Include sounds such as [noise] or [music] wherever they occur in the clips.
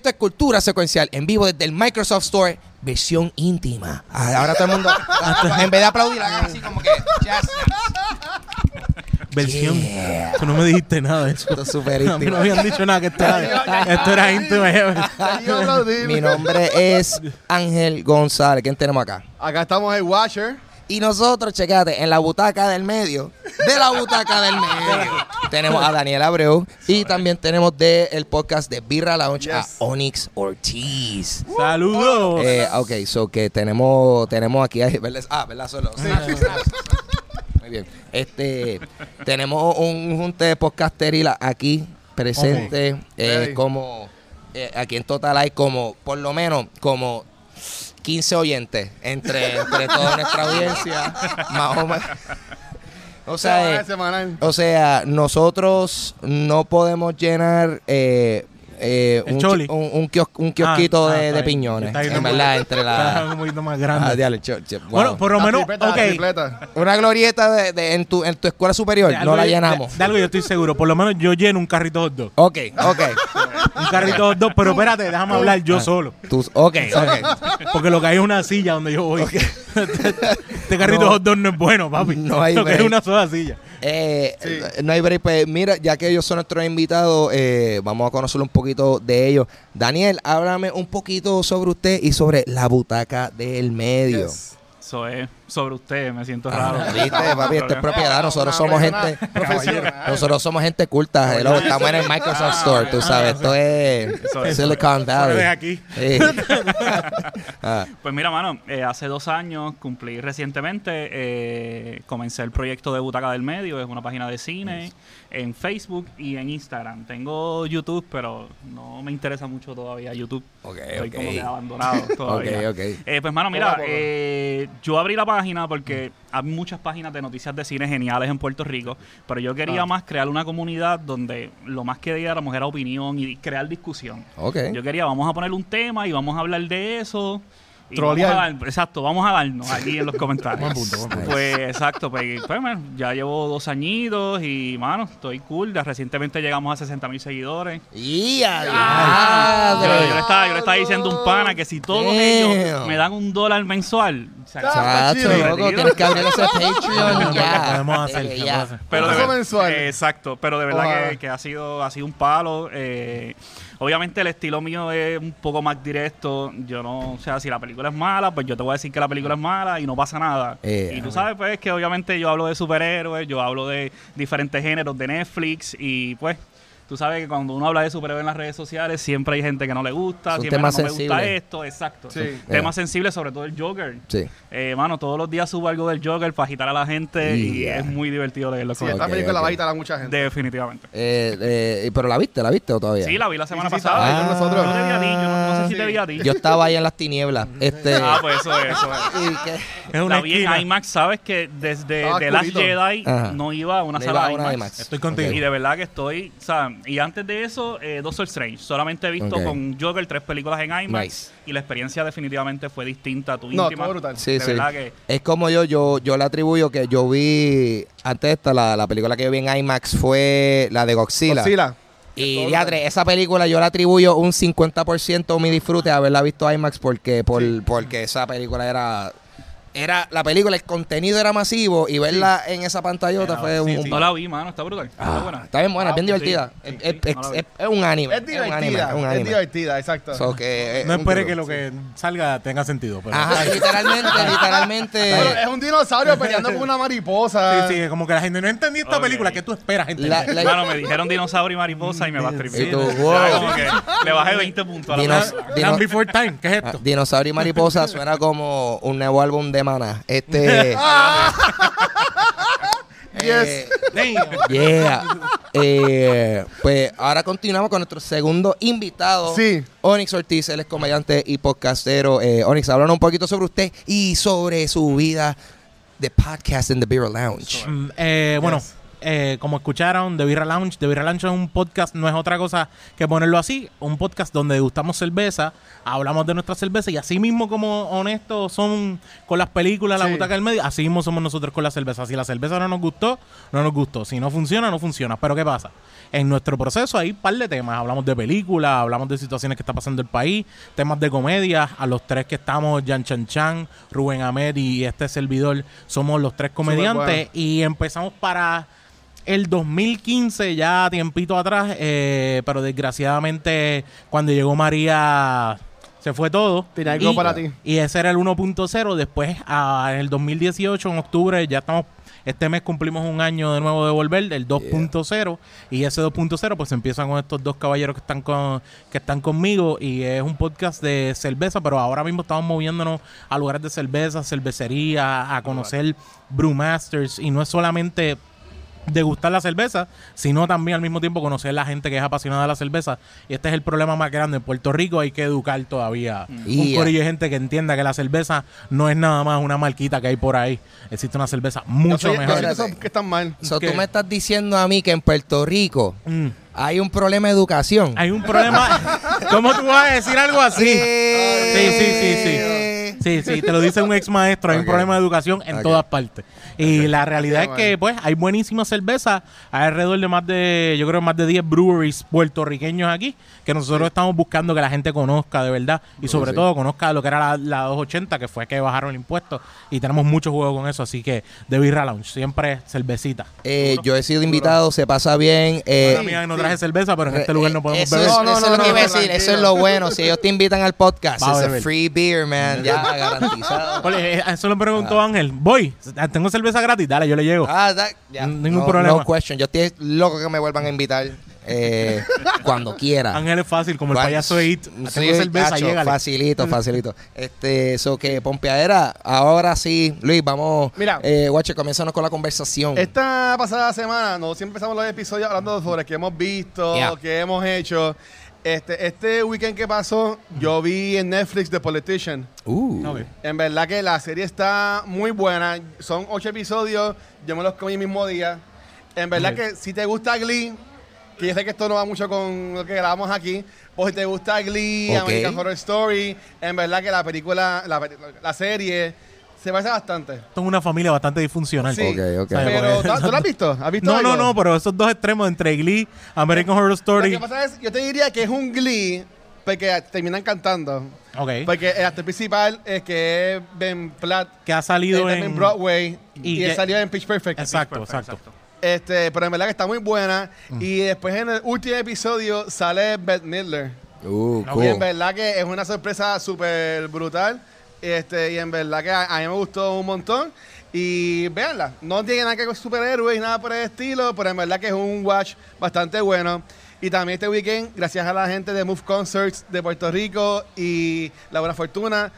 Esto es Cultura Secuencial en vivo desde el Microsoft Store, versión íntima. Ah, Ahora todo el mundo, en vez de aplaudir, hagan así como que. "Yes, Versión. Yeah. Tú no me dijiste nada de eso. Esto es súper A mí no íntimo. me habían dicho nada que esto era, esto era íntimo. Mi nombre es Ángel González. ¿Quién tenemos acá? Acá estamos el Watcher. Y nosotros, checate, en la butaca del medio, de la butaca del medio, tenemos a Daniel Abreu y también tenemos del el podcast de Birra Lounge a Yes. Onyx Ortiz. Saludos. Eh, ok, so que tenemos, tenemos aquí, ¿verdad? ah, ¿verdad? Solo. Muy bien. Este, tenemos un junte de podcasteril aquí presente, eh, como, eh, aquí en total hay como, por lo menos, como 15 oyentes entre, entre toda nuestra audiencia, más o menos. O sea, eh, o sea, nosotros no podemos llenar eh, eh, un, choli. un, un kios- un kiosquito Ah, ah, de, de piñones. En no, verdad, entre [laughs] Está la. un poquito más Ah, grande. diale, cho- Bueno, wow. por lo menos, tripleta, la ok. tripleta. Una glorieta de, de- en, tu, en tu escuela superior, no la llenamos. De, de algo yo estoy seguro. Por lo menos yo lleno un carrito hot dog. Ok, ok. Un carrito hot dog. Pero espérate, déjame hablar yo solo. Tus, [laughs] ok, ok. Porque lo que hay es una silla donde yo voy. [laughs] este carrito No. hot dog no es bueno, papi. No hay Lo que es break. una sola silla. Eh, Sí. No hay break. Pues mira, ya que ellos son nuestros invitados, eh, vamos a conocer un poquito de ellos. Daniel, háblame un poquito sobre usted y sobre la butaca del medio. Yes. Eso es sobre usted, me siento Ah, raro. ¿Viste, papi? Esta es propiedad. Nosotros somos gente. Nosotros somos gente culta. hello, estamos en el Microsoft Store, tú sabes. Esto es. Silicon Valley. aquí. Sí. [laughs] Ah, Pues mira, mano, eh, hace dos años cumplí recientemente, eh, comencé el proyecto de Butaca del Medio, es una página de cine en Facebook y en Instagram. Tengo YouTube, pero no me interesa mucho todavía YouTube. ok, Estoy ok. como que abandonado [laughs] todavía. Eh, pues, mano, mira, eh, yo abrí la página porque hay muchas páginas de noticias de cine geniales en Puerto Rico, pero yo quería Ah. más crear una comunidad donde lo más que diéramos era opinión y crear discusión. Ok. Yo quería, vamos a poner un tema y vamos a hablar de eso. Vamos a dar- exacto, vamos a darnos aquí en los comentarios. Buen punto, buen punto. Pues exacto, pues, pues, man, ya llevo dos añitos y, mano, estoy cool. Ya recientemente llegamos a 60 mil seguidores. ¡Y Yo, le estaba, yo le estaba diciendo a un pana que si todos Damn. ellos me dan un dólar mensual, se acabó. Chacho, chido. loco, tienes que abrir ese Patreon ya. Podemos hacer, Eh, se ya. puede hacer. Pero de Eso ver- mensual. eh, exacto, pero de verdad Ojalá. que, que ha sido ha sido un palo. eh, obviamente el estilo mío es un poco más directo. Yo no, o sea, si la película es mala, pues yo te voy a decir que la película es mala y no pasa nada. Eh, y tú sabes, pues, que obviamente yo hablo de superhéroes, yo hablo de diferentes géneros de Netflix y pues... Tú sabes que cuando uno habla de superhéroes en las redes sociales, siempre hay gente que no le gusta, Son siempre temas no me gusta sensibles. esto, exacto. Sí. Temas sensibles, sobre todo el Joker. Sí. Eh, mano, todos los días subo algo del Joker para agitar a la gente y Yeah. es muy divertido leerlo. Sí, con esta película ok. va a ir a mucha gente. Definitivamente. Eh, eh, pero la viste, la viste o todavía? Sí, la vi la semana Sí, sí, pasada. Ah. nosotros. Yo te vi a ti, yo no, no sé si te vi a ti. Yo estaba ahí en las tinieblas. [laughs] Este. Ah, pues eso es, eso es. y que- Es una La vi en. IMAX, sabes que desde The Last. Jedi Ajá. no iba a una No sala a una IMAX. IMAX. Estoy contigo. Y de verdad que estoy, o sea, y antes de eso, eh, Doctor Strange. Solamente he visto con Joker tres películas en IMAX Nice. y la experiencia definitivamente fue distinta a tu No, íntima. brutal. Sí, de sí. verdad que Es como yo, yo, yo le atribuyo que yo vi, antes de esta, la, la película que yo vi en IMAX fue la de Godzilla. Godzilla. Y diadre, esa película yo le atribuyo un 50% de mi disfrute de haberla visto IMAX porque, por, porque esa película era... Era la película, el contenido era masivo y verla en esa pantallota fue un, sí, un- no la vi, mano, está brutal. Está Ah, buena. está bien buena, es bien Ah, sí, divertida. sí, es, sí, es- no la vi. es- es un anime. Es un anime, divertida. es un Es anime. divertida, exacto. So que, No un espere que lo que salga tenga sentido. Pero Ajá, [laughs] literalmente, literalmente. Pero es un dinosaurio peleando con una mariposa. Sí, sí, como que la gente no entendí esta Ok. película. ¿Qué tú esperas, gente? La- la- Mano, me dijeron dinosaurio y mariposa y me va a escribir. Y tú, wow. como que le bajé 20 puntos a la Dinos-. Dino- Before Time, ¿qué es Ah, esto? Dinosaurio y Mariposa suena como un nuevo álbum de Mana. Este. [laughs] eh, yeah. Eh, pues ahora continuamos con nuestro segundo invitado. Sí. Onyx Ortiz, él es comediante y podcastero. Eh, Onyx, háblanos un poquito sobre usted y sobre su vida de podcast en The Beer Lounge. Mm, eh, bueno, Yes. Eh, como escucharon, The Birra Lounge. The Birra Lounge es un podcast, no es otra cosa que ponerlo así. Un podcast donde degustamos cerveza, hablamos de nuestra cerveza y así mismo como honestos son con las películas, la Sí. butaca del medio, así mismo somos nosotros con la cerveza. Si la cerveza no nos gustó, no nos gustó. Si no funciona, no funciona. Pero ¿qué pasa? En nuestro proceso hay un par de temas. Hablamos de películas, hablamos de situaciones que está pasando el país, temas de comedia. A los tres que estamos, Jan Chan Chan, Rubén Ahmed y este servidor, somos los tres comediantes. Y empezamos para el 2015, ya tiempito atrás, eh, pero desgraciadamente cuando llegó María se fue todo. Algo Y- para ti. Y ese era el 1.0. Después, en el 2018, en octubre, ya estamos. Este mes cumplimos un año de nuevo de volver, el 2.0. Y ese 2.0, pues empieza con estos dos caballeros que están, con, que están conmigo. Y es un podcast de cerveza, pero ahora mismo estamos moviéndonos a lugares de cerveza, cervecería, a conocer brewmasters. Y no es solamente degustar la cerveza, sino también al mismo tiempo conocer la gente que es apasionada de la cerveza. Y este es el problema más grande. En Puerto Rico hay que educar todavía un Yeah. corillo de gente que entienda que la cerveza no es nada más una marquita que hay por ahí. Existe una cerveza mucho soy- mejor. que están mal. So, ¿Qué? tú me estás diciendo a mí que en Puerto Rico Mm. hay un problema de educación. Hay un problema. [laughs] ¿Cómo tú vas a decir algo así? Sí, sí, sí, sí. Sí, sí, te lo dice un ex maestro. Hay un problema de educación en Ok. todas partes. Y la realidad es que, pues, hay buenísima cerveza. Hay alrededor de más de, yo creo, más de 10 breweries puertorriqueños aquí que nosotros estamos buscando que la gente conozca de verdad. Y sobre sí. todo conozca lo que era la, la 280, que fue que bajaron el impuesto. Y tenemos mucho juego con eso. Así que, de Birra Lounge, siempre cervecita. Eh, yo he sido invitado, se pasa bien. eh, Ahora, mira, no traje cerveza, pero en este lugar no podemos eso beber. Es, No, no, eso no, es lo no, que iba a decir. Eso es lo bueno. Si ellos te invitan al podcast, Va a es a beber. free beer, man. Ya [laughs] garantizado. Oye, eh, eso lo preguntó Ángel. Voy, tengo cerveza gratis, dale, yo le llego. Ah, da- ya. Ningún no, problema. No question. Yo estoy loco que me vuelvan a invitar eh, [laughs] cuando quiera. Ángel es fácil, como el payaso de It. Sí, Tengo cerveza, gacho, llégale. Facilito, [laughs] facilito. Este, eso que Pompeadera, ahora sí, Luis, vamos. Mira. eh, Guache, comienzanos con la conversación. Esta pasada semana, nosotros siempre empezamos los episodios hablando sobre qué hemos visto, Yeah. qué hemos hecho. Este, este weekend que pasó, yo vi en Netflix The Politician. Uh. Ok. En verdad que la serie está muy buena. Son ocho episodios. Yo me los comí el mismo día. En verdad que si te gusta Glee, que yo sé que esto no va mucho con lo que grabamos aquí, o si te gusta Glee, Ok. American Horror Story, en verdad que la película, la, la serie, se parece bastante. Es una familia bastante disfuncional. Sí, Ok, ok. pero ¿tú, tú lo has visto? ¿Has visto No, no, algo? no, pero esos dos extremos entre Glee, American Horror Lo Story. que pasa es, yo te diría que es un Glee porque terminan cantando. Ok. Porque el actor principal es que es Ben Platt, Que ha salido en. en Broadway y, y él salió en Pitch Perfect. Exacto, exacto. Este, pero en verdad que está muy buena. Mm. Y después en el último episodio sale Beth Midler. Uh, cool. Y en verdad que es una sorpresa súper brutal. Este, y en verdad que a, a mí me gustó un montón. Y véanla, no tiene nada que ver con superhéroes ni nada por el estilo, pero en verdad que es un watch bastante bueno. Y también este weekend, gracias a la gente de Move Concerts de Puerto Rico y La Buena Fortuna,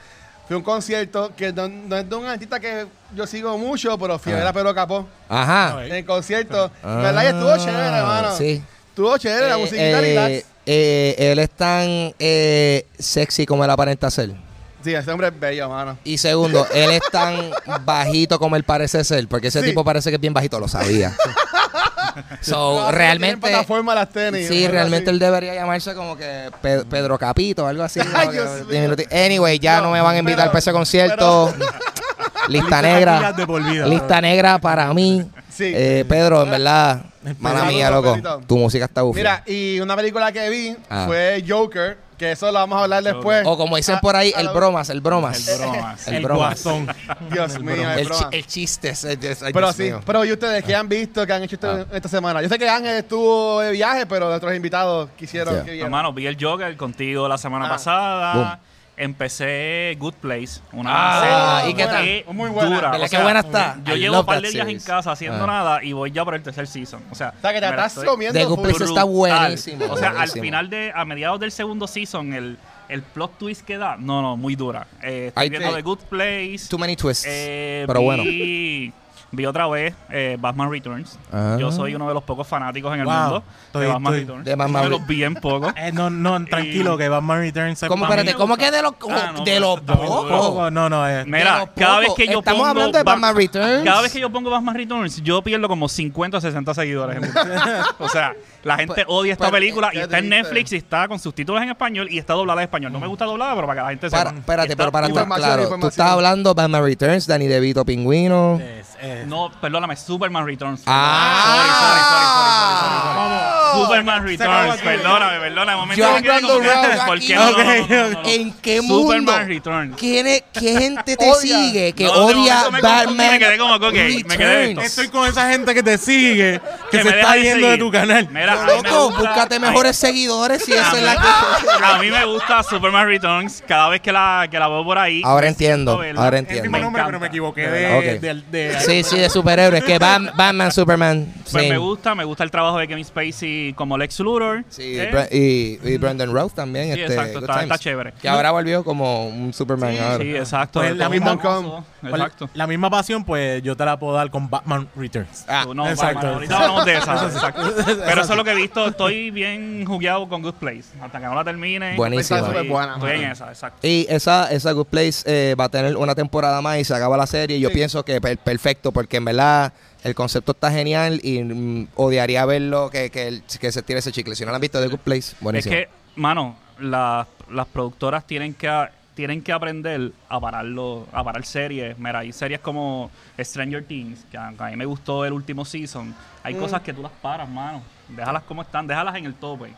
fue un concierto que no, no es de un artista que yo sigo mucho, pero fui a ver a Pedro Capó Ajá. en el concierto. Ah, ¿Verdad? Y estuvo chévere, hermano. Sí. Estuvo chévere, la Eh, musiquita eh, relax. eh, él es tan eh, sexy como él aparenta ser. Sí, ese hombre es bello, hermano. Y segundo, él es tan bajito como él parece ser, porque ese Sí. tipo parece que es bien bajito, lo sabía. [laughs] so, No, realmente, plataforma las tenis. sí, realmente así. él debería llamarse como que Pe- Pedro Capito o algo así. [laughs] que- anyway, ya no, No, me van a invitar pero- para ese concierto. [laughs] Lista negra. de por vida. Lista negra para mí. Sí. Eh, Pedro, en verdad, mala mía, loco. Tu música está bufia. Mira, y una película que vi Ah. fue Joker, que eso lo vamos a hablar después. o como dicen Ah, por ahí, a el la- bromas, el bromas. El bromas. El El bromas. guasón. Dios mío, el El, broma. chi- el chiste. es- es- ay, Pero Dios sí, mío. pero ¿y ustedes qué han visto, qué han hecho este- Ah. esta semana? Yo sé que Ángel estuvo de viaje, pero nuestros invitados quisieron Yeah. que vieran. Hermano, vi el Joker contigo la semana Ah. pasada. Empecé Good Place, una Ah, serie ¿y qué tal? que Muy buena. dura. ¿Verdad O qué sea, buena está? Yo I llevo un par de días en casa haciendo Ah. nada y voy ya por el tercer season. O sea, O sea, que te estás comiendo The Good. Place está buenísimo. O sea, al buenísimo. final de, a mediados del segundo season, el, el plot twist que da, no, no, muy dura. Eh, estoy Hay- viendo The Good Place. Too many twists. eh, pero bueno. Vi otra vez eh, Batman Returns. Ah. Yo soy uno de los pocos fanáticos en el Wow. mundo Estoy- de Batman estoy- Returns. de Batman Uno de Re- los bien pocos. [laughs] Eh, no, no, tranquilo, Y- que Batman Returns es ¿Cómo, espérate, ¿cómo que de los, Ah, no, de los pocos? No, no, eh. Mira, cada vez que yo Estamos pongo hablando de Ba- Batman Returns. Cada vez que yo pongo Batman Returns, yo pierdo como 50 o 60 seguidores. [laughs] o sea, la gente Pues- odia esta pues, película y está en. Netflix y está con subtítulos en español y está doblada en español. No me gusta doblada, pero para que la gente sepa. espérate, pero para estar claro, tú estás hablando Batman Returns, Danny DeVito Pingüino. Es- No, perdóname, Superman Returns. Ah. Sorry, sorry, sorry, sorry, sorry. Superman Se acabó Returns, perdóname, perdóname. Momento, Yo ando [laughs] ¿por qué no? No, no. ¿En qué mundo? Superman Returns. ¿Quién es- ¿Qué gente te [laughs] sigue que odia me Batman me quedé como ok, me quedé esto. Estoy con esa gente que te sigue, que, Que se está yendo de tu canal. Mira, me Loco, búscate mejores seguidores si esa es la que... A mí me gusta Superman Returns. Cada vez que la, que la veo por ahí. Ahora entiendo, ahora Es entiendo. nombre, Me pero me equivoqué De Sí, sí, de superhéroes. Que Bat- Batman, Superman. Pues sí. me gusta, me gusta el trabajo de Kevin Spacey como Lex Luthor. Sí, ¿eh? Y, y Brendan Roth también. Sí, este, exacto, está, está chévere. Que ahora volvió como un Superman ahora. Sí, exacto. Pues la misma-. Pues, Exacto. La misma pasión, pues yo te la puedo dar con Batman Returns. Ah, No, exacto. Batman, ahorita hablamos de esa. exacto. [laughs] Pero eso es lo que he visto. Estoy bien jugueado con Good Place. Hasta que no la termine. Buenísima. Está súper buena, Estoy en esa, exacto. Y esa, esa Good Place eh, va a tener una temporada más y se acaba la serie. Yo Sí. pienso que per- perfecto, porque en verdad el concepto está genial y mm, odiaría verlo que, que, el- que se tire ese chicle. Si no lo han visto de Good Place, buenísimo. Es que, mano, la- las productoras tienen que a- tienen que aprender a pararlo, a parar series. Mira, hay series como Stranger Things, que a, a mí me gustó el último season. Hay cosas que tú las paras, mano. Déjalas como están, déjalas en el tope.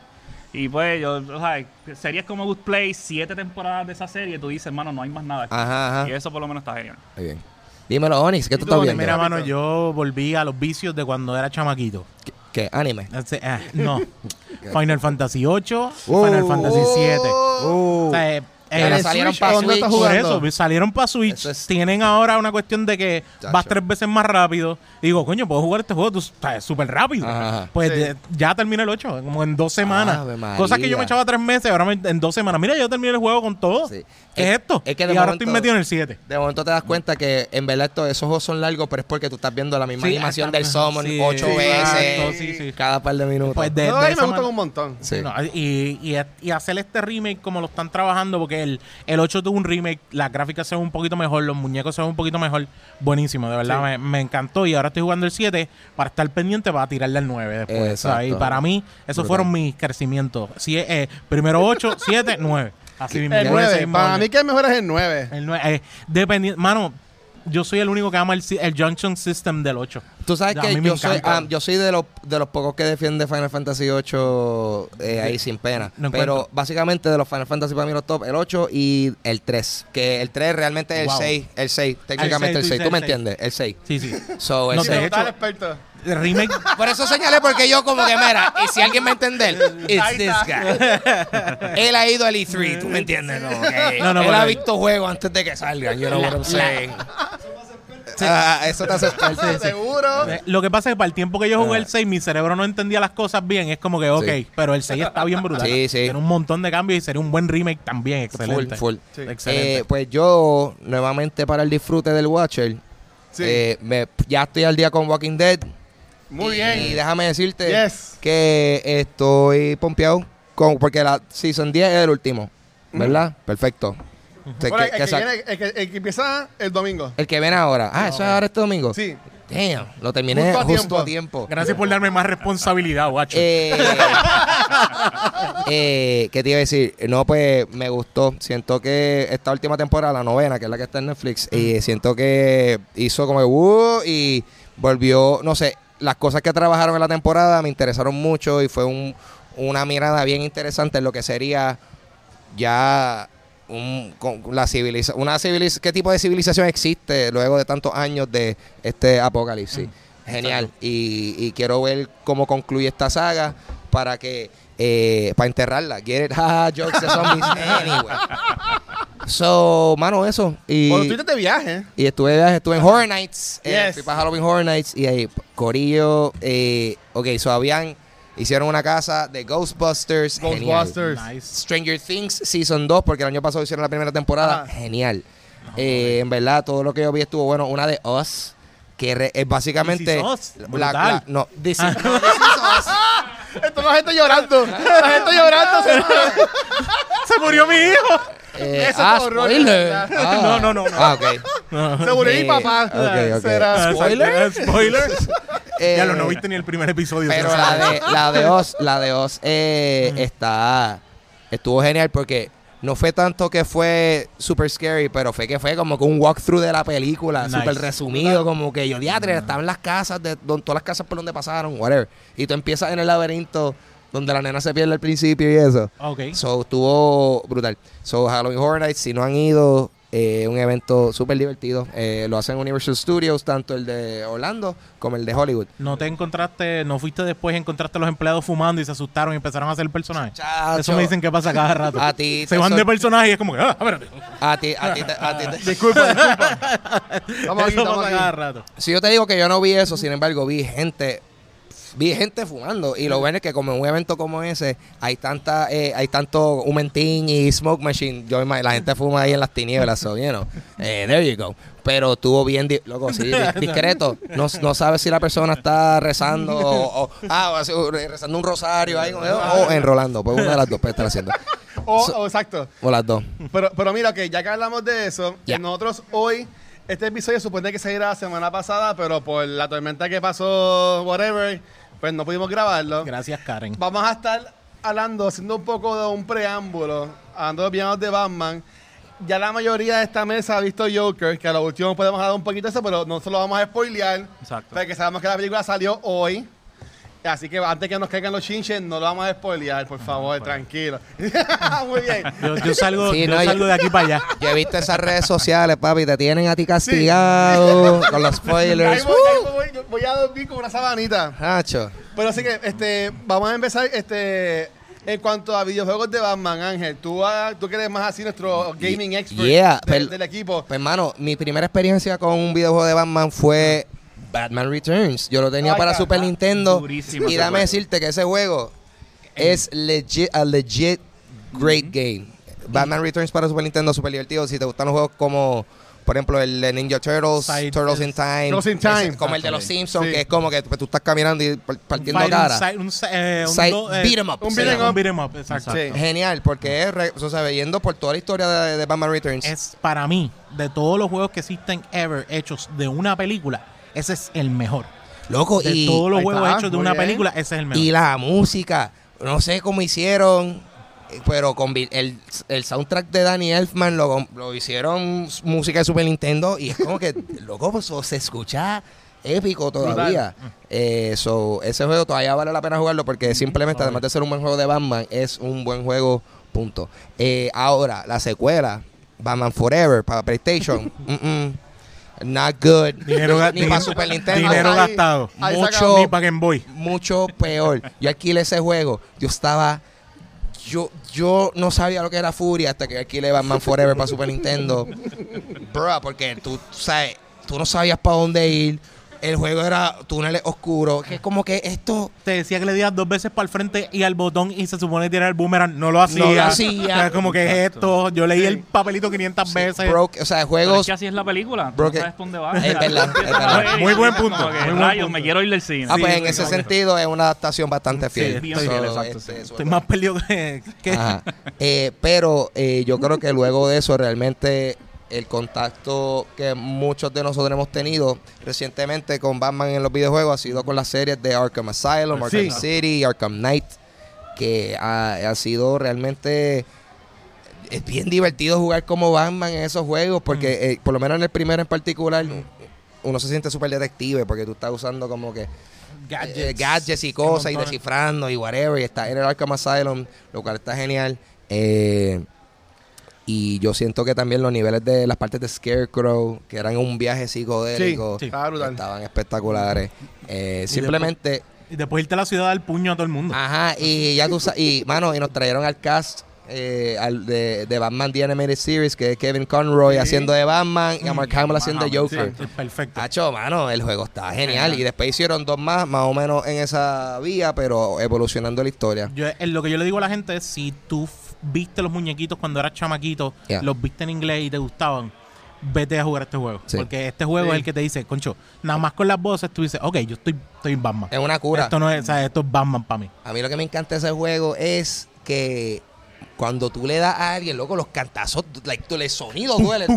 Y pues, yo, o sea, series como Good Place, siete temporadas de esa serie, tú dices, mano, no hay más nada. aquí. Ajá, ajá. Y eso por lo menos está genial. Muy bien. Dímelo, Onix, ¿qué ¿Y tú tú, estás viendo? Mira, mano, yo volví a los vicios de cuando era chamaquito. ¿Qué, qué? Anime. Ese- ah, no. [laughs] Final Fantasy 8 y Uh, Final Fantasy 7. O sea, eh, Ya eh, la ¿En salieron para Switch. por eso, salieron para Switch. Eso es- Tienen ahora una cuestión de que Chacho. vas tres veces más rápido. Y digo, coño, puedo jugar este juego tú, súper rápido. Ajá. Pues Sí. de- ya terminé el 8, como en dos semanas. Cosas que yo me echaba tres meses, ahora me- en dos semanas. Mira, yo terminé el juego con todo. Sí. ¿Qué es, Es- esto? es que de y ahora momento- estoy metido en el 7. De momento te das cuenta que en verdad esto- esos juegos son largos, pero es porque tú estás viendo la misma Sí, animación del Summon ocho sí, veces exacto, sí, sí. cada par de minutos. Pues de, No, de me gustan un montón. Sí. No, y, y, y hacer este remake como lo están trabajando, porque el, el 8 tuvo un remake, las gráficas se ven un poquito mejor, los muñecos se ven un poquito mejor. Buenísimo, de verdad, Sí. me, me encantó. Y ahora estoy jugando el 7 para estar pendiente para tirarle al 9 después. Exacto. ¿sabes? Y para mí, esos Brutal. fueron mis crecimientos. Si, eh, primero 8, 7, 9. Así [laughs] mismo. El por ese 9. mismo Para mí que el mejor es el 9. El 9, eh, mano, yo soy el único que ama el, si- el Junction System del 8. Tú sabes A que yo soy, ah, yo soy de los, de los pocos que defiende Final Fantasy 8 eh, ahí sin pena. No Pero encuentro. básicamente de los Final Fantasy para mí los top, el 8 y el 3. Que el 3 realmente es el Wow. 6. El 6, técnicamente El el 6. seis, tú ¿Tú me entiendes? El 6. Sí, sí. So, el No, seis. de hecho- Total experto. El remake Por eso señalé, porque yo como que, mira, y si alguien me entiende, it's this guy. Él ha ido al E3, ¿tú me entiendes? No, Ok. No, no, Él ha visto juegos antes de que salgan, you know what I'm saying. Ah, eso te hace experto. Seguro. Eh, Lo que pasa es que para el tiempo que yo jugué Ah. el 6, mi cerebro no entendía las cosas bien. Es como que, ok, Sí. pero el 6 está bien brutal. Sí, sí. Tiene un montón de cambios y sería un buen remake también. Excelente. Full, full. Sí. Excelente. Eh, pues yo, nuevamente para el disfrute del Watcher, Sí. eh, me- ya estoy al día con Walking Dead. Muy Y bien. déjame decirte Yes. que estoy pompeado con, porque la Season 10 es el último, ¿verdad? Perfecto. Que- el, que viene- el que- el que empieza el domingo. el que viene ahora. Ah, eso es ahora este domingo. Sí. Damn, lo terminé Justo a justo tiempo. a tiempo. Gracias por darme más responsabilidad, guacho. Eh, [laughs] eh, ¿Qué te iba a decir? No, pues me gustó. Siento que esta última temporada, la novena, que es la que está en Netflix, y siento que hizo como que, "Uh", y volvió, no sé, las cosas que trabajaron en la temporada me interesaron mucho y fue un- una mirada bien interesante en lo que sería ya un, con la civiliza una civiliz qué tipo de civilización existe luego de tantos años de este apocalipsis. Genial. Y, y quiero ver cómo concluye esta saga para que eh, para enterrarla. Get it? [laughs] Ha, jokes de zombies. Anyway. So, mano, eso. Y, Cuando tú estás de viaje. y estuve de viaje, estuve en Horror Nights. eh, Yes. fui para Halloween Horror Nights. Y ahí, Corillo. Eh, ok, so habían. Hicieron una casa de Ghostbusters. Ghostbusters. nice. Stranger Things Season 2, porque el año pasado hicieron la primera temporada. Ah. Genial. Eh, en verdad, todo lo que yo vi estuvo bueno. Una de Us. que re- es básicamente... This Is Us, la- brutal. la- no, This is- [laughs] no, This Is Us. Esto la gente llorando. La gente llorando. se- [laughs] ¡Se murió mi hijo! Eh, Eso ah, spoiler. Ah. No, no, no, no. Ah, ok. Se murió mi Eh, papá. ok, ok. Será- ¿Spoiler? ¿Spoiler? Eh, ya lo no viste ni el primer episodio. Pero la de, la de Oz, la de Oz eh, está, estuvo genial porque no fue tanto que fue super scary, pero fue que fue como que un walkthrough de la película, Nice. súper resumido, como que yo, diatre, estaban las casas, de don- todas las casas por donde pasaron, whatever. Y tú empiezas en el laberinto donde la nena se pierde al principio y eso. Ok. So, estuvo brutal. So, Halloween Horror Nights, si no han ido, eh, un evento súper divertido. Eh, lo hacen Universal Studios, tanto el de Orlando como el de Hollywood. ¿No te encontraste, no fuiste después, encontraste a los empleados fumando y se asustaron y empezaron a hacer el personaje? Chacho. Eso me dicen que pasa cada rato. A ti se van de personaje y es como que, ah, espérate. A ti, a ti, a ti te- Disculpa, [laughs] disculpa. Aquí, Eso estamos pasa aquí. cada rato. Si yo te digo que yo no vi eso, sin embargo, vi gente, vi gente fumando. Y lo bueno es que como en un evento como ese, hay tanta, eh, hay tanto humentín y smoke machine. Yo la gente fuma ahí en las tinieblas, so, you know. [laughs] Eh, there you go. Pero estuvo bien, loco, sí, di- [laughs] discreto. No, no sabes si la persona está rezando o, o- ah, o rezando un rosario ahí, o, [laughs] enrolando. Pues una de las dos puede estar haciendo. O, So- exacto. O las dos. Pero, pero mira, que ya que hablamos de eso, que nosotros hoy, este episodio supone que se irá la semana pasada, pero por la tormenta que pasó, whatever, pues no pudimos grabarlo. Gracias, Karen. Vamos a estar hablando, haciendo un poco de un preámbulo, hablando de los villanos de Batman. Ya la mayoría de esta mesa ha visto Joker, que a lo último podemos hablar un poquito de eso, pero no se lo vamos a spoilear. Exacto. Porque sabemos que la película salió hoy. Así que antes que nos caigan los chinches, no lo vamos a spoilear, por favor, tranquilo. [laughs] Muy bien. Yo, yo salgo, Sí, yo no, yo- salgo de aquí para allá. [laughs] Yo he visto esas redes sociales, papi, te tienen a ti castigado [laughs] con los Ahí spoilers. voy, ahí voy, voy a dormir con una sabanita. Hacho. Pero así que este, vamos a empezar este, en cuanto a videojuegos de Batman, Ángel. Tú, ah, tú que eres más así nuestro gaming expert Yeah, de- pero- del equipo. Pues, hermano, mi primera experiencia con un videojuego de Batman fue Batman Returns. Yo lo tenía Ay, para Super Nintendo. durísimo Y dame juego. decirte que ese juego es legit, a legit great game. Batman Returns para Super Nintendo, súper divertido. Si te gustan los juegos como, por ejemplo, el de Ninja Turtles, Side- Turtles in Time. Turtles in Time. como el de los. Simpsons, Sí. que es como que pues, tú estás caminando y par- partiendo Fight- cara. Un, eh, un eh, beat 'em up. un beat 'em beat 'em up, exacto. Sí. Genial, porque es, re- o sea, viendo por toda la historia de, de Batman Returns. Es para mí, de todos los juegos que existen ever hechos de una película, ese es el mejor. Loco, De y, todos los está, hechos de una bien. película, ese es el mejor. y la música. No sé cómo hicieron, eh, pero con el, el soundtrack de Danny Elfman lo, lo hicieron música de Super Nintendo y es como que, [laughs] loco, pues, se escucha épico todavía. Eh, so, ese juego todavía vale la pena jugarlo porque simplemente, además de ser un buen juego de Batman, es un buen juego, punto. Eh, ahora, la secuela, Batman Forever para PlayStation. [laughs] mm, mm, Not good. Dinero, Ni para Super Nintendo. dinero Ahí- gastado. ahí Mucho- Ni para Game Boy. mucho peor. Yo alquilé ese juego. Yo estaba. Yo, yo no sabía lo que era Furia hasta que alquilé Batman Forever para Super Nintendo. [laughs] Bro, porque tú, sabes, tú no sabías para dónde ir. El juego era túneles oscuros. Que es como que esto. Te decía que le dieras dos veces para el frente y al botón y se supone tirar el boomerang. No lo hacía. No lo hacía. Como que es esto. Yo leí el papelito 500 veces. Broke, o sea, Pero juegos. es que así es la película. Tú Bro, no sabes por dónde va. Es verdad, es [laughs] verdad. Muy buen punto, muy buen rayos, punto. me quiero ir del cine. Ah, pues Sí, en ese sentido es una adaptación bastante fiel. bien So, fiel, exacto, este, Estoy es más perdido que. que- Ajá. Eh, pero eh, yo creo que luego de eso realmente el contacto que muchos de nosotros hemos tenido recientemente con Batman en los videojuegos ha sido con las series de Arkham Asylum, Arkham Sí. City, Arkham Knight, que ha, ha sido realmente es bien divertido jugar como Batman en esos juegos porque eh, por lo menos en el primero en particular uno se siente súper detective porque tú estás usando como que Gadgets. eh, gadgets y cosas y descifrando y whatever. Y está en el Arkham Asylum, lo cual está genial. Eh, y yo siento que también los niveles de las partes de Scarecrow, que eran un viaje psicodélico, Sí, sí. Estaban espectaculares. Eh, simplemente, Y después irte a la ciudad al puño a todo el mundo. ajá, y ya tú sabes, y mano, y nos trajeron al cast. eh, al de, de Batman The Animated Series que es Kevin Conroy Sí. haciendo de Batman y a Mark Hamill haciendo de Joker Sí, perfecto. Hacho, mano, el juego está genial. Y después hicieron dos más, más o menos en esa vía, pero evolucionando la historia. Yo, lo que yo le digo a la gente es: si tú viste los muñequitos cuando eras chamaquito, Yeah. los viste en inglés y te gustaban, vete a jugar este juego. Sí. Porque este juego Sí. es el que te dice, concho, nada más con las voces tú dices, ok, yo estoy, estoy en Batman. Es una cura. Esto no es, o sea, esto es Batman para mí. A mí lo que me encanta de ese juego es que cuando tú le das a alguien, loco, los cantazos, like, tú, el sonido duele.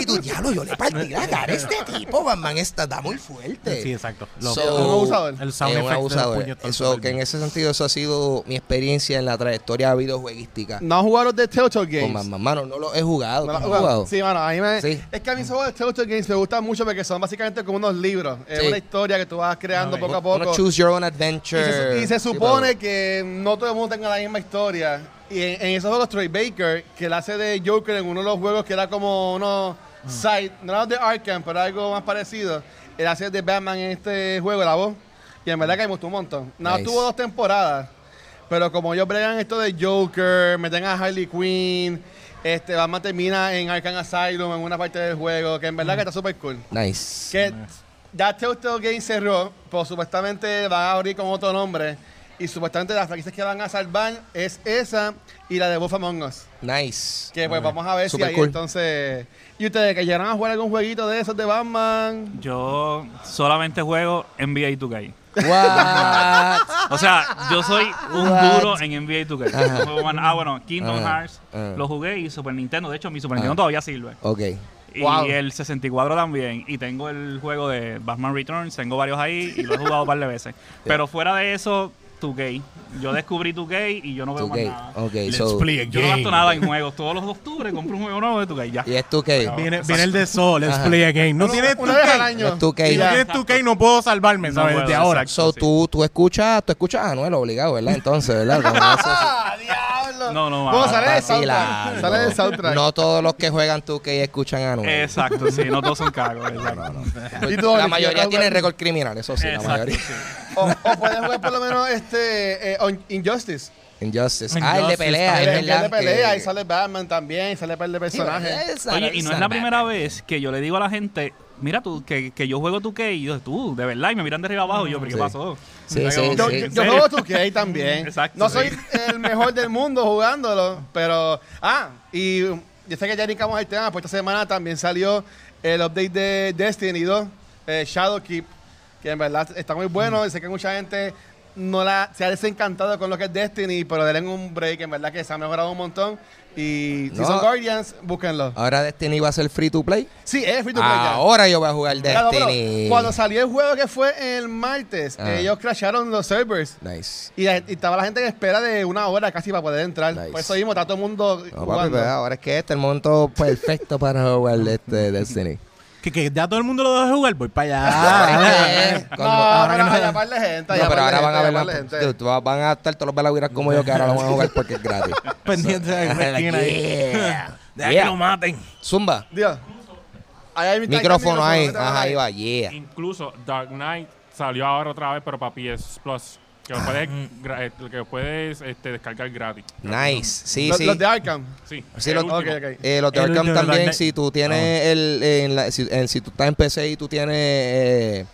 Y tú, diablo, yo le partí la cara a este tipo, Batman está, está muy fuerte. Sí, exacto. So- Es un abusador. El Es sound un effect del abusador. puño Eso, que en ese sentido, eso ha sido mi experiencia en la trayectoria videojueguística. No has jugado los de Telltale Games. Con Batman. Mano, no lo he jugado. ¿No ¿Tú lo jugado? Sí, mano, a mí me... Sí. Es que a mí esos juegos de Telltale Games me gustan mucho porque son básicamente como unos libros. Es Sí. una historia que tú vas creando Ok. poco a poco. choose your own Y adventure. se, y se Sí, supone pero- que no todo el mundo tenga la misma historia. Y en, en esos juegos, Troy Baker, que él hace de Joker en uno de los juegos que era como uno side, no era de Arkham, pero algo más parecido. Él hace de Batman en este juego, la voz. Y en verdad que me gustó un montón. Nada, Nice. tuvo dos temporadas. Pero como ellos bregan esto de Joker, meten a Harley Quinn, este Batman termina en Arkham Asylum en una parte del juego, que en verdad que está súper cool. Nice. Que ya Telltale Games cerró, pues supuestamente van a abrir con otro nombre. Y supuestamente las franquicias que van a salvar es esa y la de Wolf Among Us. Nice. Que pues vamos a ver Super si ahí cool. entonces... ¿Y ustedes que llegaron a jugar algún jueguito de esos de Batman? Yo solamente juego NBA 2K. What? [laughs] O sea, yo soy un What? duro en NBA 2K. Ajá. No juego más- Ah, bueno, Kingdom Ajá. Hearts Ajá. lo jugué y Super Nintendo. De hecho, mi Super. Nintendo todavía sirve. ok. Y Wow. el 64 también. Y tengo el juego de Batman Returns. Tengo varios ahí y lo he jugado un par de veces. [laughs] Pero fuera de eso, 2K. Yo descubrí 2K y yo no veo más 2K. nada. Ok, Let's so. play Yo no gasto nada en juegos. Todos los de octubre compro un juego nuevo de 2K. Ya. Y es 2K. Viene, viene el de Sol, Let's Ajá. Play a Game. No tienes 2K. año. Es 2K. Si Y no ya. tienes 2K no puedo salvarme, No ¿sabes? puedo, Desde ahora. exacto. So, sí. tú, tú escuchas, tú escuchas a Anuel obligado, ¿verdad? Entonces, ¿verdad? [laughs] No, no, ¿Cómo va- sale Vacilando. soundtrack? Sale el soundtrack. No todos los que juegan 2K escuchan a Anuel. Exacto, sí. No todos son cagos. ¿Y tú, La mayoría tiene récord criminal, eso sí, la mayoría. sí. O, o puedes jugar por lo menos este eh, Injustice. Injustice. Ah, el de pelea, El que de pelea, que- ahí sale Batman también, sale par de personajes. Oye, y no es la primera vez que yo le digo a la gente, mira tú, que, que yo juego 2K y yo, tú, de verdad, y me miran de arriba abajo y yo, ¿pero qué Sí. pasó? Sí, sí, Yo, sí. yo, juego 2K también. [laughs] Exacto, no soy el mejor del mundo jugándolo, pero... Ah, y yo sé que ya brincamos el tema, pues esta semana también salió el update de Destiny 2, eh, Shadowkeep, que en verdad está muy bueno. y Sé que mucha gente no la, se ha desencantado con lo que es Destiny, pero denle un break, en verdad que se ha mejorado un montón. Y si No. son Guardians, búsquenlo. Ahora Destiny va a ser free to play. Sí, es free to play ya. Ahora yo voy a jugar Claro, pero Destiny. cuando salió el juego que fue el martes, Ah. ellos crasharon los servers. Nice. Y, y estaba la gente en espera de una hora casi para poder entrar. Nice. Por eso mismo está todo el mundo No, jugando. ahora es que este es el momento perfecto para jugar este Destiny. Que, que ya todo el mundo lo deja jugar, voy para allá. [laughs] [laughs] No, ahora pero allá gente. No, pero ahora van a ver la- tú- tú- van a estar todos los balaguiras como yo que ahora lo van a jugar porque es gratis. [laughs] Pendiente de. Deja Yeah. que lo maten. Zumba. Dios. Ahí hay mi- Micrófono ahí. Ajá, ahí ahí va. Yeah. Incluso Dark Knight salió ahora otra vez, pero para PS Plus. Que lo puedes, gra- eh, que puedes este, descargar gratis. Nice. Sí, Los, sí. los de Arkham. Sí, Sí, el lo- último. Ok, ok. Eh, los de El Arkham último también, si tú tienes el, en la- si, en- si tú estás en PC y tú tienes eh,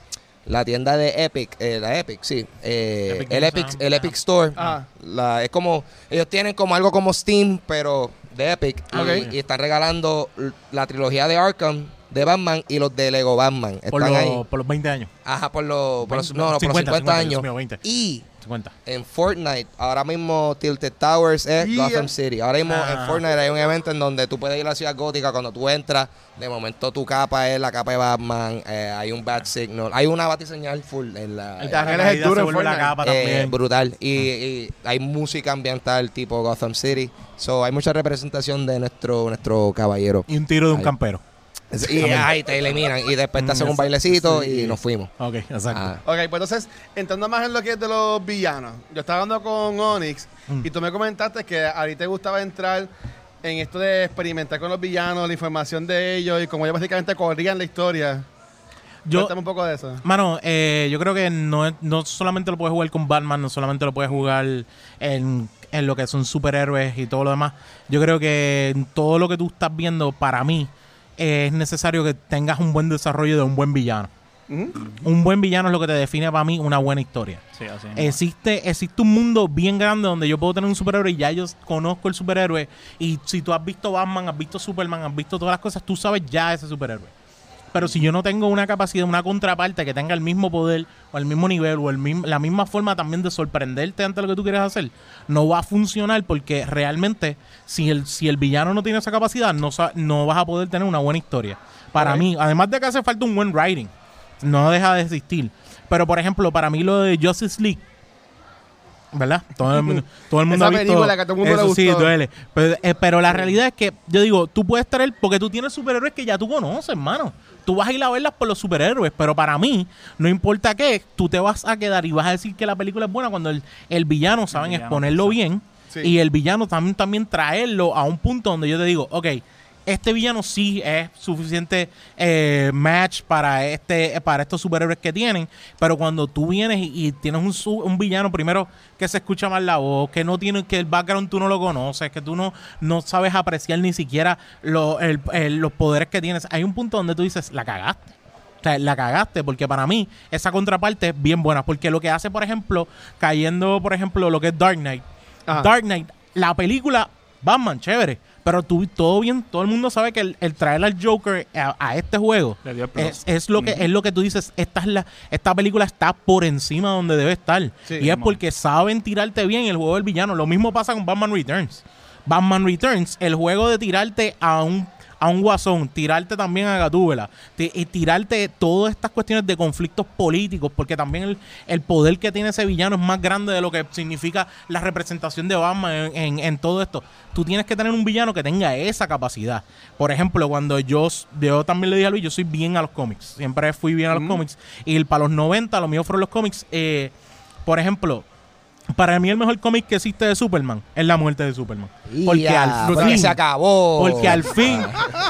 la tienda de Epic, eh, la Epic, sí, eh, Epic el Games, Epic, ah, el ajá. Epic Store, Ajá. la, es como, ellos tienen como algo como Steam, pero de Epic, y- Ok. y, están regalando l- la trilogía de Arkham, de Batman y los de Lego Batman, están Por, ahí, los- por los 20 años. ajá, por los, por los- 20, no, no, por los 50, 50 años, Dios mío, 20. y 50. en Fortnite, ahora mismo Tilted Towers es Yeah. Gotham City. Ahora mismo en Ah. Fortnite hay un evento en donde tú puedes ir a la ciudad gótica. Cuando tú entras, de momento tu capa es la capa de Batman. eh, hay un Bat Signal. Hay una batiseñal full en la. El es duro en la capa eh, también. brutal. Y, y hay música ambiental tipo Gotham City. So hay mucha representación de nuestro, nuestro caballero. Y un tiro de un Ahí. campero. Y ahí te eliminan. Y después te hacen un bailecito y nos fuimos. Ok, exacto. Ah. Ok, pues entonces, entrando más en lo que es de los villanos. Yo estaba hablando con Onyx Mm. y tú me comentaste que a ti te gustaba entrar en esto de experimentar con los villanos, la información de ellos y como ellos básicamente corrían la historia. Yo, Cuéntame un poco de eso. Mano, eh, yo creo que no, no solamente lo puedes jugar con Batman, no solamente lo puedes jugar en, en lo que son superhéroes y todo lo demás. Yo creo que todo lo que tú estás viendo, para mí, eh, es necesario que tengas un buen desarrollo de un buen villano. Un buen villano es lo que te define para mí una buena historia. Sí, así mismo. Existe, existe un mundo bien grande donde yo puedo tener un superhéroe y ya yo conozco el superhéroe. Y si tú has visto Batman, has visto Superman, has visto todas las cosas, tú sabes ya ese superhéroe. Pero si yo no tengo una capacidad, una contraparte que tenga el mismo poder o el mismo nivel o el mismo, la misma forma también de sorprenderte ante lo que tú quieres hacer, no va a funcionar porque realmente si el, si el villano no tiene esa capacidad, no, no vas a poder tener una buena historia. Para mí, además de que hace falta un buen writing, no deja de existir. Pero por ejemplo, para mí lo de Justice League, ¿verdad? Todo el mundo, [laughs] todo el mundo Esa ha visto. película que todo el mundo le eso sí, gustó. duele. Pero, eh, pero la realidad es que, yo digo, tú puedes tener, porque tú tienes superhéroes que ya tú conoces, hermano. Tú vas a ir a verlas por los superhéroes, pero para mí, no importa qué, tú te vas a quedar y vas a decir que la película es buena cuando el, el villano saben villano, exponerlo bien Sí. y el villano también, también traerlo a un punto donde yo te digo, ok, este villano sí es suficiente eh, match para este para estos superhéroes que tienen, pero cuando tú vienes y, y tienes un, su- un villano primero que se escucha más la voz, que no tiene que el background tú no lo conoces, que tú no, no sabes apreciar ni siquiera lo- el- el- los poderes que tienes, hay un punto donde tú dices, la cagaste. O sea, la cagaste, porque para mí esa contraparte es bien buena. Porque lo que hace, por ejemplo, cayendo, por ejemplo, lo que es Dark Knight. Ajá. Dark Knight, la película, Batman, chévere. Pero tú, todo bien, todo el mundo sabe que el, el traer al Joker a, a este juego es, es lo que es lo que tú dices. Esta, es la, esta película está por encima donde debe estar. Sí, y es porque saben tirarte bien el juego del villano. Lo mismo pasa con Batman Returns. Batman Returns, el juego de tirarte a un a un guasón, tirarte también a Gatúbela, tirarte todas estas cuestiones de conflictos políticos, porque también el, el poder que tiene ese villano es más grande de lo que significa la representación de Batman en, en- en todo esto. Tú tienes que tener un villano que tenga esa capacidad. Por ejemplo, cuando yo, yo también le dije a Luis, yo soy bien a los cómics, siempre fui bien a los cómics, y el- para los 90 lo mío fueron los cómics. eh, por ejemplo, para mí el mejor cómic que existe de Superman es la muerte de Superman. Porque al porque fin, se acabó. porque al fin,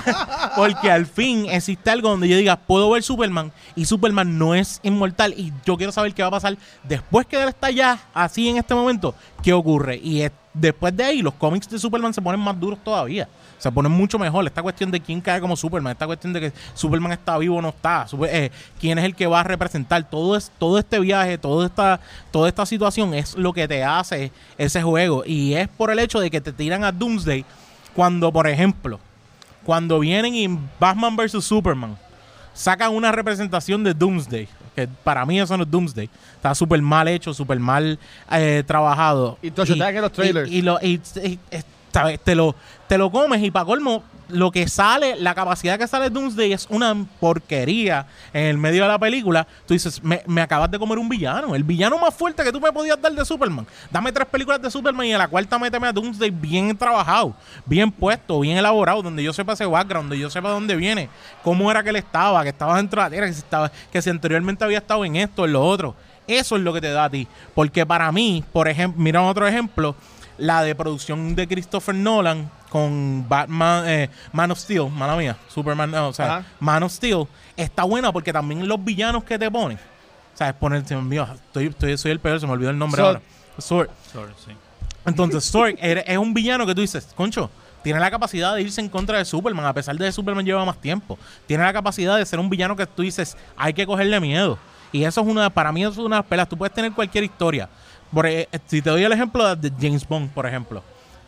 [laughs] porque al fin existe algo donde yo diga, puedo ver Superman y Superman no es inmortal y yo quiero saber qué va a pasar después que él está ya así en este momento, qué ocurre. Y es- después de ahí los cómics de Superman se ponen más duros todavía. Se ponen mucho mejor. Esta cuestión de quién cae como Superman, esta cuestión de que Superman está vivo o no está, eh, quién es el que va a representar. Todo, es, todo este viaje, toda esta, toda esta situación es lo que te hace ese juego. Y es por el hecho de que te tiran a Doomsday cuando, por ejemplo, cuando vienen y Batman vs. Superman sacan una representación de Doomsday, que para mí eso no es Doomsday, está súper mal hecho, súper mal eh, trabajado. Y te que los trailers. Y, y lo, y- y- ¿sabes? te, lo, te lo comes y para colmo, lo que sale, la capacidad que sale Doomsday es una porquería en el medio de la película. Tú dices, me, me acabas de comer un villano, el villano más fuerte que tú me podías dar de Superman. Dame tres películas de Superman y en la cuarta méteme a Doomsday bien trabajado, bien puesto, bien elaborado, donde yo sepa ese background, donde yo sepa dónde viene, cómo era que él estaba, que estaba dentro de la tierra, que si, estaba, que si anteriormente había estado en esto, en lo otro. Eso es lo que te da a ti. Porque para mí, por ejemplo, mira otro ejemplo, la de producción de Christopher Nolan con Batman, eh, Man of Steel, mala mía, Superman, no, o sea, Ajá. Man of Steel, está buena porque también los villanos que te ponen, ¿sabes? Poner, se me olvidó, estoy, estoy- soy el peor, se me olvidó el nombre Sword. ahora. Sword. Sorry, sí. Entonces, [laughs] era- es un villano que tú dices, concho, tiene la capacidad de irse en contra de Superman, a pesar de que Superman lleva más tiempo. Tiene la capacidad de ser un villano que tú dices, hay que cogerle miedo. Y eso es una, para mí eso es una de las pelas. Tú puedes tener cualquier historia. Por, eh, si te doy el ejemplo de James Bond, por ejemplo.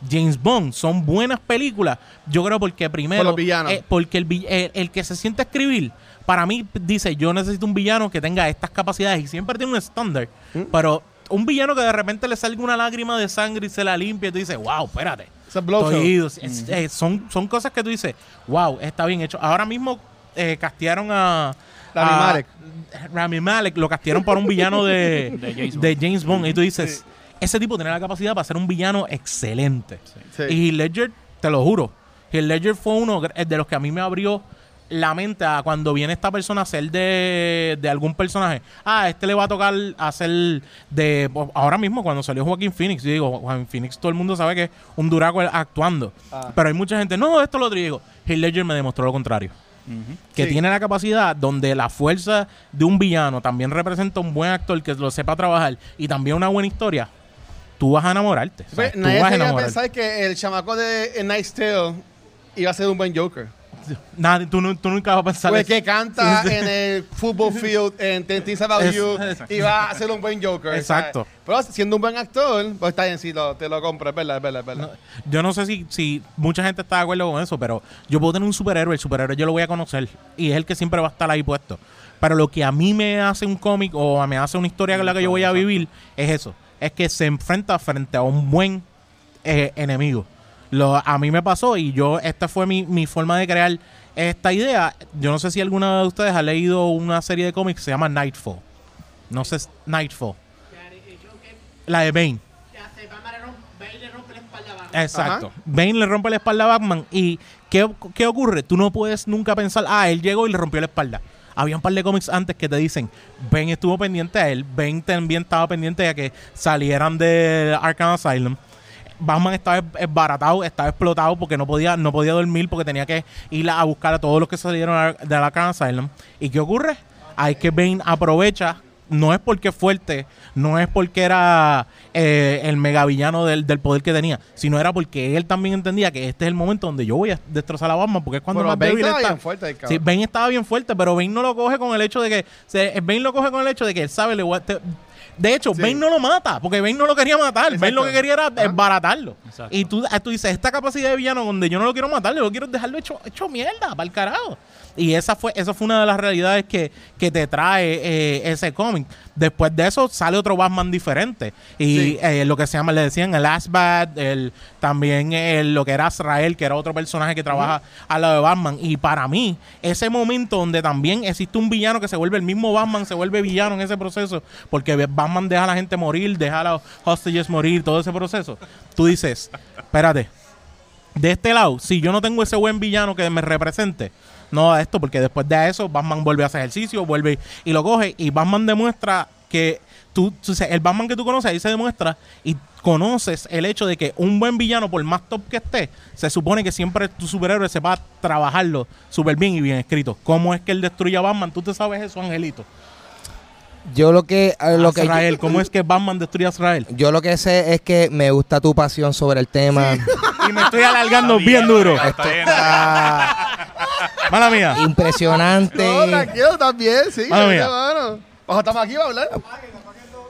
James Bond son buenas películas. Yo creo porque primero. Por los villanos. eh, porque el, el, el que se siente a escribir, para mí dice, yo necesito un villano que tenga estas capacidades y siempre tiene un estándar. ¿Mm? Pero un villano que de repente le salga una lágrima de sangre y se la limpia y tú dices, wow, espérate. Es. Es- eh, son, son cosas que tú dices, wow, está bien hecho. Ahora mismo eh, castearon a... Rami a-. Rami Malek lo castearon para un villano de, [laughs] De James de James Bond. Y tú dices, ese tipo tiene la capacidad para ser un villano excelente. Sí. Y Heath Ledger, te lo juro, Heath Ledger fue uno de los que a mí me abrió la mente a cuando viene esta persona a ser de, de algún personaje. Ah, este le va a tocar hacer de... Ahora mismo cuando salió Joaquín Phoenix, yo digo, Joaquín Phoenix todo el mundo sabe que es un duraco actuando. Ah. Pero hay mucha gente, no, esto lo otro. Y digo, Heath Ledger me demostró lo contrario Que Sí. tiene la capacidad donde la fuerza de un villano también representa un buen actor que lo sepa trabajar y también una buena historia, tú vas a enamorarte. Pues, nadie vas a enamorarte. pensar que el chamaco de A Night's Tale iba a ser un buen Joker. Nada, tú, nu- tú nunca vas a pensar Pues eso. que canta Sí, sí. en el football field en Ten Things About Es- You es- y va a ser un buen Joker. Exacto. ¿sabes? Pero siendo un buen actor, pues está bien, lo, te lo compro, es verdad, es verdad, es verdad. No, yo no sé si, si mucha gente está de acuerdo con eso, pero yo puedo tener un superhéroe, el superhéroe yo lo voy a conocer y es el que siempre va a estar ahí puesto. Pero lo que a mí me hace un cómic o me hace una historia con la que yo voy a vivir es eso, es que se enfrenta frente a un buen eh, enemigo. Lo, a mí me pasó y yo, esta fue mi, mi forma de crear esta idea. Yo no sé si alguna de ustedes ha leído una serie de cómics que se llama Nightfall. No sé, Nightfall. La de Bane. Exacto. Bane le rompe la espalda a Batman. ¿Y qué, qué ocurre? Tú no puedes nunca pensar, ah, él llegó y le rompió la espalda. Había un par de cómics antes que te dicen, Bane estuvo pendiente a él, Bane también estaba pendiente de que salieran de Arkham Asylum. Batman estaba es- esbaratado, estaba explotado porque no podía, no podía dormir porque tenía que ir a buscar a todos los que salieron de Arkham Asylum. ¿Y qué ocurre? Hay que Bane aprovecha, no es porque es fuerte, no es porque era eh, el megavillano del, del poder que tenía, sino era porque él también entendía que este es el momento donde yo voy a destrozar a Batman porque es cuando Pero más Bane estaba está. bien fuerte, Sí. Bane estaba bien fuerte, pero Bane no lo coge con el hecho de que. Se, Bane lo coge con el hecho de que él sabe. Le, voy a- te- de hecho, Sí. Bane no lo mata, porque Bane no lo quería matar. Bane Exacto. lo que quería era desbaratarlo. Exacto. Y tú, tú dices, esta capacidad de villano donde yo no lo quiero matar, yo lo quiero dejarlo hecho, hecho mierda, para el carajo. Y esa fue, esa fue una de las realidades que, que te trae eh, ese cómic. Después de eso sale otro Batman diferente. Y Sí. eh, lo que se llama, le decían el Last Bat, el, también el- lo que era Azrael, que era otro personaje que trabaja al lado de Batman. Y para mí, ese momento donde también existe un villano que se vuelve el mismo Batman, se vuelve villano en ese proceso, porque Batman deja a la gente morir, deja a los hostages morir, todo ese proceso. Tú dices, espérate, de este lado, si yo no tengo ese buen villano que me represente, no a esto, porque después de eso, Batman vuelve a hacer ejercicio, vuelve y lo coge, y Batman demuestra que tú, el Batman que tú conoces ahí se demuestra y conoces el hecho de que un buen villano, por más top que esté, se supone que siempre tu superhéroe sepa trabajarlo súper bien y bien escrito. ¿Cómo es que él destruye a Batman? Tú te sabes eso, Angelito. Yo lo que, eh, lo que Azrael, ¿cómo es que Batman destruye a Azrael? yo lo que sé es que me gusta tu pasión sobre el tema. Y me estoy alargando bien duro. Está bien. Mala mía. Impresionante. No, tranquilo, también, sí. Mala mía. hermano. Ojo, estamos aquí para hablar.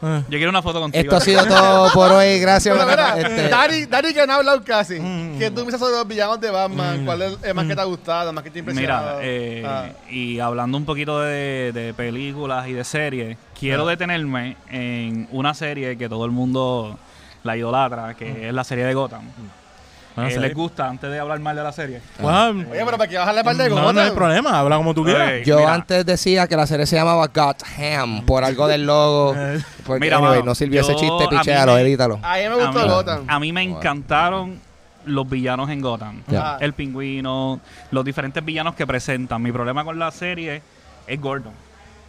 Yo quiero una foto contigo. Esto ha sido todo por hoy. Gracias. Pero mira, Este, Dani, Dani que no ha hablado casi. Mm. ¿Qué tú piensas sobre los villanos de Batman? ¿Cuál es el más que te ha gustado, el más que te ha impresionado? Mira, eh, Ah. y hablando un poquito de, de películas y de series, quiero detenerme en una serie que todo el mundo la idolatra, que es la serie de Gotham. Bueno, Eh, sí. ¿Les gusta antes de hablar mal de la serie? Bueno, Oye, pero para que bajarle par de no, gotas. no hay problema, habla como tú quieras. Yo mira, antes decía que la serie se llamaba Gotham por algo del logo. [laughs] Porque, Mira, anyway, mano, no sirvió ese chiste, pichéalo, edítalo. A mí me a gustó mí, Gotham. a mí me encantaron los villanos en Gotham. El pingüino, los diferentes villanos que presentan. Mi problema con la serie es Gordon.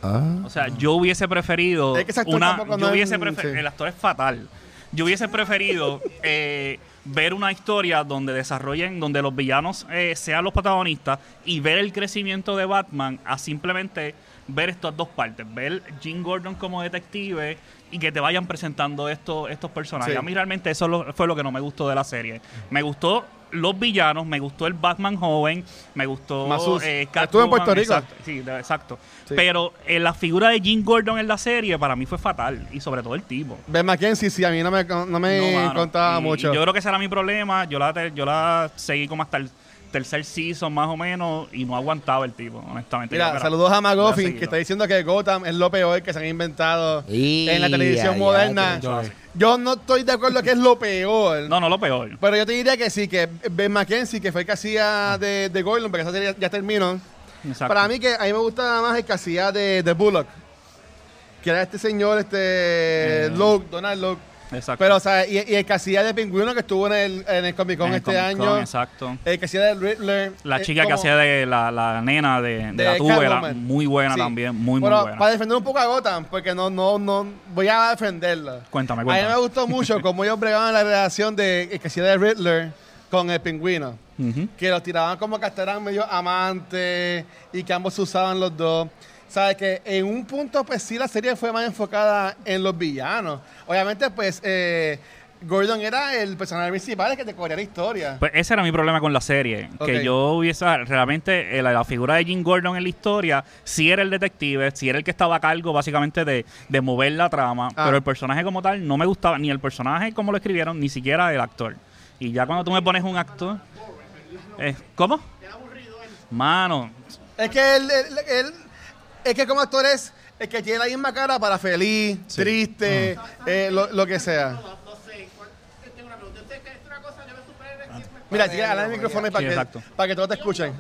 Ah. O sea, yo hubiese preferido Es que una, yo hubiese es- prefer- sí. el actor es fatal. Yo hubiese preferido [laughs] eh, ver una historia donde desarrollen, donde los villanos eh, sean los protagonistas y ver el crecimiento de Batman a simplemente ver estas dos partes, ver Jim Gordon como detective y que te vayan presentando estos estos personajes. Sí. A mí realmente eso lo- fue lo que no me gustó de la serie. Me gustó los villanos, me gustó el Batman joven, me gustó Mazus. eh, Estuvo en Puerto Rico. exacto, sí, exacto. Sí. Pero eh, la figura de Jim Gordon en la serie para mí fue fatal y sobre todo el tipo. Ben McKenzie, sí, a mí no me, no me No, mano. contaba Y- mucho. y yo creo que ese era mi problema. Yo la, yo la seguí como hasta el tercer season más o menos y no aguantaba el tipo, honestamente. Mira, saludos a seguirlo. que está diciendo que Gotham es lo peor que se han inventado Y en la televisión ya, moderna. ya. Yo no estoy de acuerdo que es lo peor. No, no, lo peor. Pero yo te diría que sí, que Ben McKenzie, que fue el que hacía de, de Gordon, porque esa serie ya terminó. Exacto. Para mí, que a mí me gusta nada más el que hacía de, de Bullock. Que era este señor, este. Eh. Luke, Donald Luke. Exacto. Pero, o sea, y, y el que hacía de Pingüino que estuvo en el, en el Comic Con En el este Comic Con, año. Exacto. El que hacía de Riddler. La eh, chica que hacía de la, la nena de, de, de la tuba era muy buena Sí. también, muy, muy buena. para defender un poco a Gotham, porque no, no, no. Voy a defenderla. Cuéntame, A mí me cuéntame. gustó mucho cómo ellos bregaban la relación de el que hacía de Riddler con el pingüino. Que los tiraban como que eran medio amantes y que ambos se usaban los dos. Sabes que en un punto, pues sí, la serie fue más enfocada en los villanos. Obviamente, pues, eh, Gordon era el personaje principal que te corría la historia. Pues ese era mi problema con la serie. Que yo hubiese. Realmente, eh, la, la figura de Jim Gordon en la historia, sí era el detective, sí era el que estaba a cargo, básicamente, de, de mover la trama. Ah. Pero el personaje como tal no me gustaba, ni el personaje como lo escribieron, ni siquiera el actor. Y ya cuando tú me pones un actor. eh, ¿Cómo? Mano, Es que él, él- él- es que como actor es el que tiene la misma cara para feliz, triste, eh, lo, lo que sea. No, no sé. ¿cuál- Tengo una pregunta. ¿Usted cree que es una cosa de los superhéroes que siempre- Mira, chica, habla el micrófono ahí para, Sí, que, exacto. para que todos te escuchen.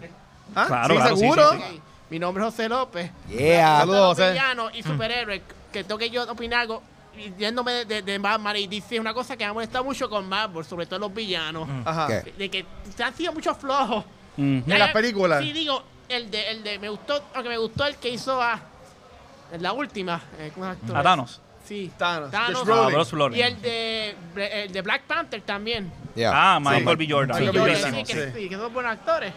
¿Ah? Claro, sí, claro, sí, seguro. sí, sí. Ok, Mi nombre es José López. Yeah. Saludos, José. Villanos y superhéroes. Que tengo que yo opinar algo. y Yéndome de, de, de Batman y DC, una cosa que me ha molestado mucho con Marvel, sobre todo los villanos. Ajá. ¿Qué? De que se han sido muchos flojos. ujú. ¿De las películas? Sí, digo, el de, el de, me gustó, aunque me gustó el que hizo a, en la última. eh, ¿cómo se llama? a Thanos. Sí. Thanos. Thanos. Ah, Bruce Brolin. Y el de, el de Black Panther también. Yeah. Ah, Michael Sí. B. Jordan. Sí, Jordan, sí, que, sí. sí, que son buenos actores.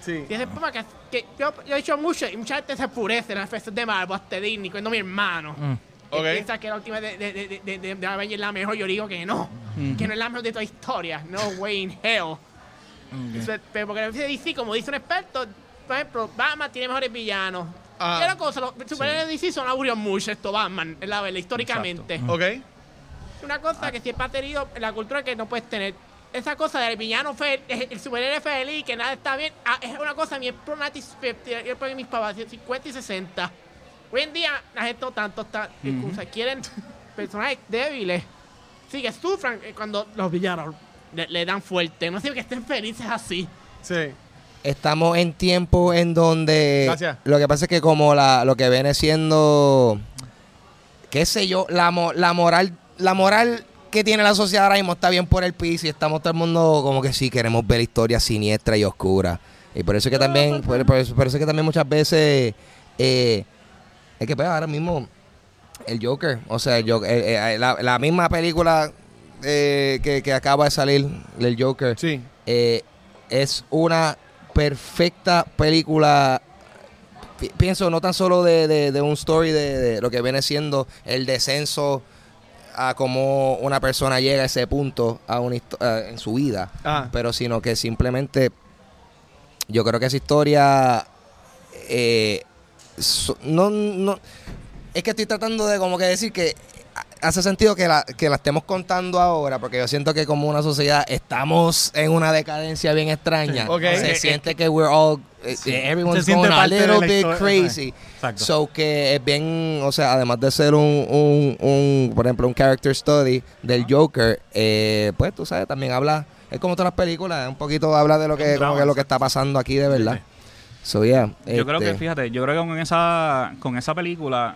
Sí. Y ese problema que, que yo, yo he dicho mucho y mucha gente se enfurece en las efectos de Marvel, hasta Disney, cuando mi hermano. Que Ok. piensa que la última de, de, de, de, de, Avengers es la mejor, yo digo que no. Que no es la mejor de toda historia. No way in hell. Eso es- Pero porque dice DC, como dice un experto, por ejemplo, Batman tiene mejores villanos. Ah. Y otra cosa, los superhéroes de DC son aburridos mucho esto, Batman, la verdad, históricamente. Ok. Una cosa que siempre ha tenido en la cultura que no puedes tener. Esa cosa del villano feliz, el superhéroe feliz, que nada está bien, ah, es una cosa, mi pronati, yo pongo mis papás, 50 y 60. Hoy en día la gente no tanto está, o sea, quieren [laughs] personajes débiles. Sí, que sufran eh, cuando los villanos le, le dan fuerte. No sé que estén felices así. Sí. Estamos en tiempo en donde Gracias. lo que pasa es que como la, lo que viene siendo qué sé yo, la, mo- la moral, la moral que tiene la sociedad ahora mismo está bien por el piso y estamos todo el mundo como que sí queremos ver historias siniestras y oscuras. Y por eso es que también, por, por eso, por eso es que también muchas veces eh, es que pues ahora mismo el Joker, o sea, el Joker- eh, eh, la, la misma película eh, que, que acaba de salir, el Joker, Sí. eh, es una perfecta película. pi- Pienso no tan solo de, de- de un story de, de lo que viene siendo el descenso a cómo una persona llega a ese punto a una a- en su vida, Ah. pero sino que simplemente yo creo que esa historia eh, so- no, no es que estoy tratando de como que decir que hace sentido que la, que la estemos contando ahora, porque yo siento que como una sociedad estamos en una decadencia bien extraña. Sí. Ok. Se Eh, siente que we're all, eh, everyone's Se siente going a little bit crazy. Exacto. So que es bien, o sea, además de ser un, un, un, por ejemplo, un character study del Joker, eh, pues tú sabes, también habla, es como todas las películas, un poquito habla de lo que, como que lo que está pasando aquí de verdad. So yeah. Yo creo que, este, fíjate, yo creo que con esa, con esa película,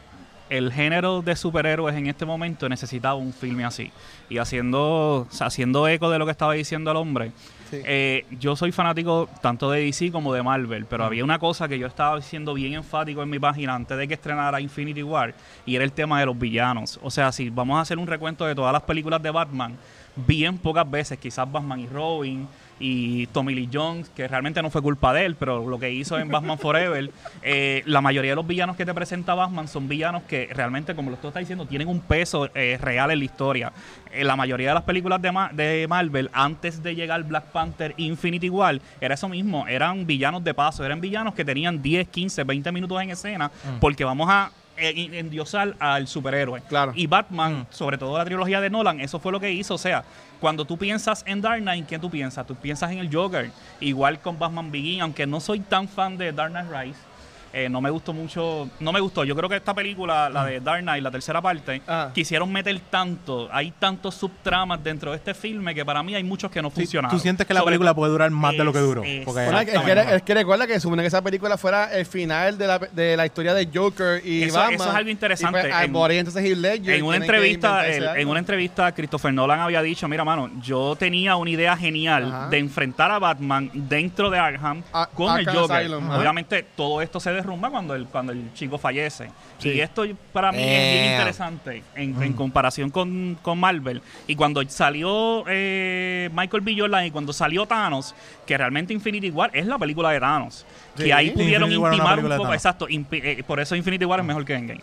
el género de superhéroes en este momento necesitaba un filme así. Y haciendo, o sea, haciendo eco de lo que estaba diciendo el hombre, Sí. eh, yo soy fanático tanto de DC como de Marvel, pero había una cosa que yo estaba diciendo bien enfático en mi página antes de que estrenara Infinity War, y era el tema de los villanos. O sea, si vamos a hacer un recuento de todas las películas de Batman, bien pocas veces, quizás Batman y Robin y Tommy Lee Jones, que realmente no fue culpa de él, pero lo que hizo en Batman Forever, eh, la mayoría de los villanos que te presenta Batman son villanos que realmente, como lo tú estás diciendo, tienen un peso eh, real en la historia. Eh, la mayoría de las películas de, Ma- de Marvel, antes de llegar Black Panther Infinity War, era eso mismo, eran villanos de paso, eran villanos que tenían 10, 15, 20 minutos en escena, porque vamos a endiosar al superhéroe. Claro. Y Batman, sobre todo la trilogía de Nolan, eso fue lo que hizo. O sea, cuando tú piensas en Dark Knight, ¿quién tú piensas? Tú piensas en el Joker. Igual con Batman Begin, aunque no soy tan fan de Dark Knight Rise. Eh, no me gustó mucho, no me gustó. Yo creo que esta película, la de Dark Knight, la tercera parte, Ah. quisieron meter tanto, hay tantos subtramas dentro de este filme que para mí hay muchos que no Sí, funcionaron. Tú sientes que la Sobre película puede durar más de lo que duró. es- Porque Bueno, es, que, Exactamente. es que recuerda que supone que esa película fuera el final de la, de la historia de Joker y Eso- Batman. eso es algo interesante. Y pues, En- por ahí entonces Heath Ledger en una entrevista en una entrevista Christopher Nolan había dicho mira mano yo tenía una idea genial Ajá. de enfrentar a Batman dentro de Arkham A- con el Joker Asylum, obviamente todo esto se derrumba cuando el cuando el chico fallece Sí. y esto para mí es bien interesante en, en comparación con, con Marvel y cuando salió eh, Michael B. Jordan y cuando salió Thanos que realmente Infinity War es la película de Thanos Sí. que ahí pudieron intimar un poco exacto impi- eh, por eso Infinity War es mejor que Endgame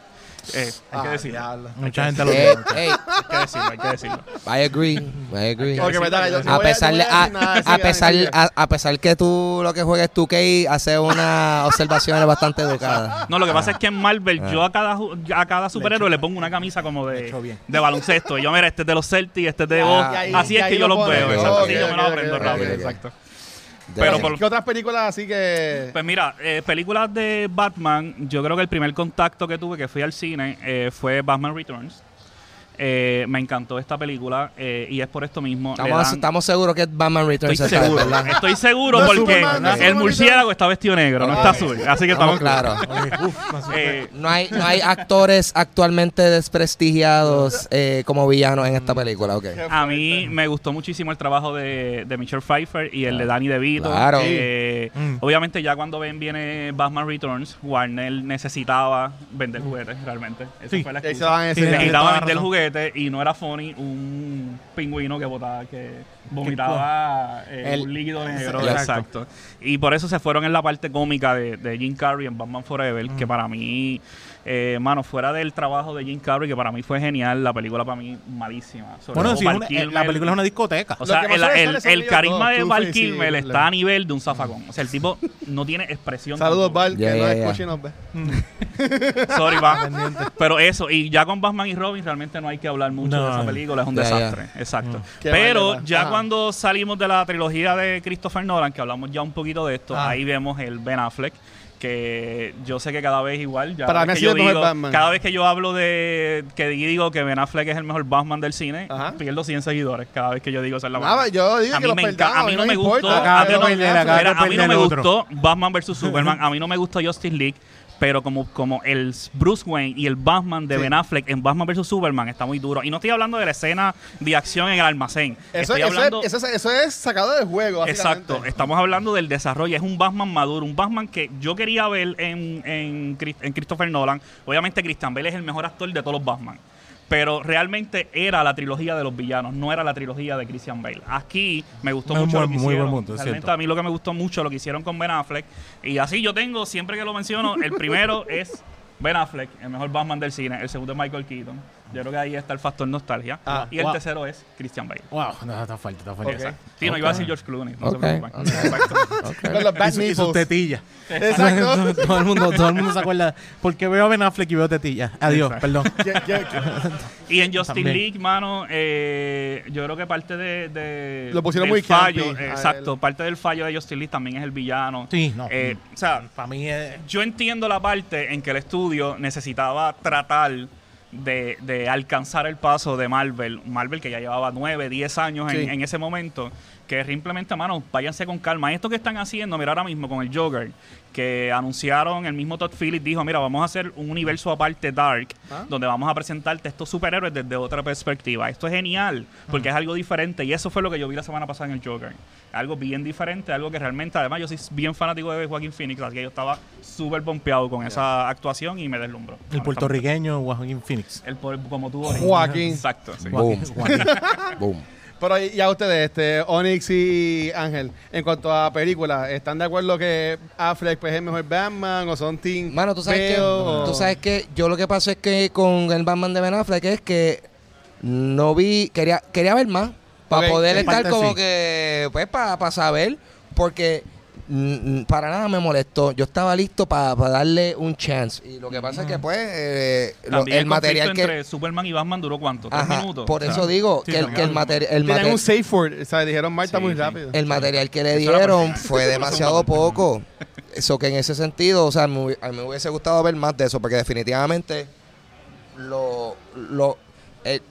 Eh, hay que Ah, decirlo. Mucha gente lo Eh, dice. hey, Hay que decirlo, hay que decirlo. I agree, I agree. Ok, pues, dale, yo A voy pesar, no de- voy a a, decir nada, a sigue, pesar, sigue. a, a pesar que tú lo que juegues tu K hace unas observaciones bastante educadas. No, lo que pasa es que en Marvel yo a cada ju- a cada superhéroe le pongo una camisa como de, echó bien. de baloncesto. Y yo, mira, este es de los Celtics, este es de Ah, vos. y ahí- Así y es ahí que yo lo los veo. Exacto. ok, Sí, yo me lo ok, aprendo ok, rápido. ok. Exacto. Pero por- ¿Qué otras películas así que...? Pues mira, eh, películas de Batman, yo creo que el primer contacto que tuve que fui al cine eh, fue Batman Returns. Eh, me encantó esta película eh, y es por esto mismo. estamos, dan- estamos seguros que es Batman Returns. Estoy seguro, ¿verdad? estoy seguro No porque Superman, no es el Superman murciélago está vestido negro, no está azul. Así que Estamos claros. [laughs] Eh, No hay, no hay actores actualmente desprestigiados eh, como villanos en esta película, ok. A mí me gustó muchísimo el trabajo de, de Michelle Pfeiffer y el de Danny DeVito. Claro. Eh, Mm. Obviamente ya cuando ven viene Batman Returns, Warner necesitaba vender juguetes realmente. Esa Sí. fue la excusa. van a Sí, decir... tiene Necesitaba vender razón. Juguete y no era funny un pingüino que botaba, que vomitaba eh, El- un líquido negro. Exacto. Exacto. Y por eso se fueron en la parte cómica de, de Jim Carrey en Batman Forever, Mm. que para mí, eh, mano, fuera del trabajo de Jim Carrey, que para mí fue genial, la película para mí malísima. Sobre Bueno, todo sí, Val una- eh, Kilmer. la película es una discoteca. O sea, el, el- el carisma de Val Kilmer está a nivel de un zafacón. O sea, el tipo no tiene expresión. Saludos. Val, que Ya, no y nos ve. Sorry, va. Pero eso, y ya con Batman y Robin realmente no hay que hablar mucho No. de esa película, es un desastre. Exacto. Qué Pero ya Ajá. cuando salimos de la trilogía de Christopher Nolan, que hablamos ya un poquito de esto, Ah. ahí vemos el Ben Affleck. Que yo sé que cada vez igual, ya Para cada mí vez ha que yo sido el mejor digo- Batman. cada vez que yo hablo de que digo que Ben Affleck es el mejor Batman del cine, Ajá. pierdo 100 seguidores cada vez que yo digo esa es la Nada, verdad. yo digo A mí los me enca- perdamos, a mí no me importa. gustó- Acabas a mí de no- perder, acabas Mira, de a mí no perder me el otro. gustó Batman vs Superman, a mí no me gustó Justice League, pero como, como el Bruce Wayne y el Batman de Sí. Ben Affleck en Batman vs Superman está muy duro. Y no estoy hablando de la escena de acción en el almacén. Eso, estoy eso hablando... eso, es, eso es sacado del juego. Exacto, estamos hablando del desarrollo. Es un Batman maduro, un Batman que yo quería ver en, en, en Christopher Nolan. Obviamente, Christian Bale es el mejor actor de todos los Batman. Pero realmente era la trilogía de los villanos, no era la trilogía de Christian Bale. Aquí me gustó Es mucho lo que muy hicieron. buen punto, es Realmente a mí lo que me gustó mucho lo que hicieron con Ben Affleck. Y así yo tengo, siempre que lo menciono, el primero es Ben Affleck, el mejor Batman del cine. El segundo es Michael Keaton. Yo creo que ahí está el factor nostalgia. Ah, y el wow. tercero es Christian Bale. Wow, no, está fuerte, está fuerte. Sí, no iba a decir George Clooney. No se preocupen. Exacto. [laughs] Los bad Y, su- y sus tetillas. Exacto. [laughs] todo, el mundo, todo el mundo se acuerda. Porque veo a Ben Affleck y veo tetillas. Adiós, Exacto. perdón. [laughs] Y en Justice También. League, mano, eh, yo creo que parte de, de- Lo pusieron del muy fallo, exacto, parte del fallo de Justice League también es el villano. Sí, no. Eh, o sea, para mí es. yo entiendo la parte en que el estudio necesitaba tratar de, de alcanzar el paso de Marvel, Marvel que ya llevaba 9, 10 años en, en ese momento, que simplemente, mano, váyanse con calma. Esto que están haciendo, mira ahora mismo con el Joker, que anunciaron, el mismo Todd Phillips dijo, mira, vamos a hacer un universo aparte Dark, Ah. donde vamos a presentarte estos superhéroes desde otra perspectiva. Esto es genial, porque es algo diferente, y eso fue lo que yo vi la semana pasada en el Joker. Algo bien diferente, algo que realmente, además yo soy bien fanático de Joaquín Phoenix, así que yo estaba súper pompeado con esa actuación y me deslumbró. El puertorriqueño Joaquín Phoenix. El como tú. Joaquín. Exacto, sí. Boom. Joaquín. [laughs] Boom. Pero y a ustedes, este, Onyx y Ángel, en cuanto a películas, ¿están de acuerdo que Affleck pues, es el mejor Batman o son Team Mano, tú sabes, que, o- tú sabes que yo lo que pasa es que con el Batman de Ben Affleck es que no vi, quería, quería ver más para poder estar parte como sí. que, pues para saber, porque para nada me molestó. Yo estaba listo para darle un chance. Y lo que pasa es que pues eh, lo- el material que... entre Superman y Batman duró cuánto? ¿Tres Ajá, minutos? por O sea, eso digo sí, que, el, que el, materi- el, Tienen mater- un safe word, o sea, dijeron Marta Sí, muy sí. rápido. el material que le dieron fue [laughs] demasiado poco. Eso que en ese sentido, o sea, me, a mí me hubiese gustado ver más de eso, porque definitivamente lo, lo, eh,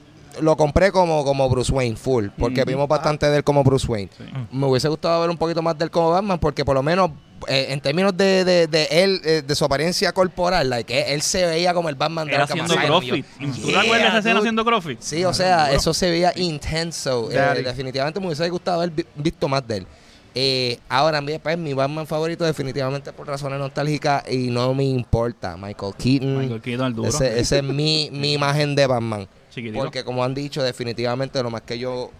lo compré como, como Bruce Wayne, full, porque vimos bastante de él como Bruce Wayne. Sí. Me hubiese gustado ver un poquito más de él como Batman, porque por lo menos eh, en términos de, de, de él, eh, de su apariencia corporal, like, él se veía como el Batman de Era Arkham haciendo CrossFit. ¿Tú te yeah, acuerdas de esa escena haciendo CrossFit? Sí, o sea, eso se veía intenso. Eh, definitivamente me hubiese gustado haber vi- visto más de él. Eh, ahora, mi, pues, mi Batman favorito, definitivamente por razones nostálgicas y no me importa. Michael Keaton. Michael Keaton, el duro. Ese, ese es mi, mi imagen de Batman. Chiquitito. Porque, como han dicho, definitivamente lo más que yo,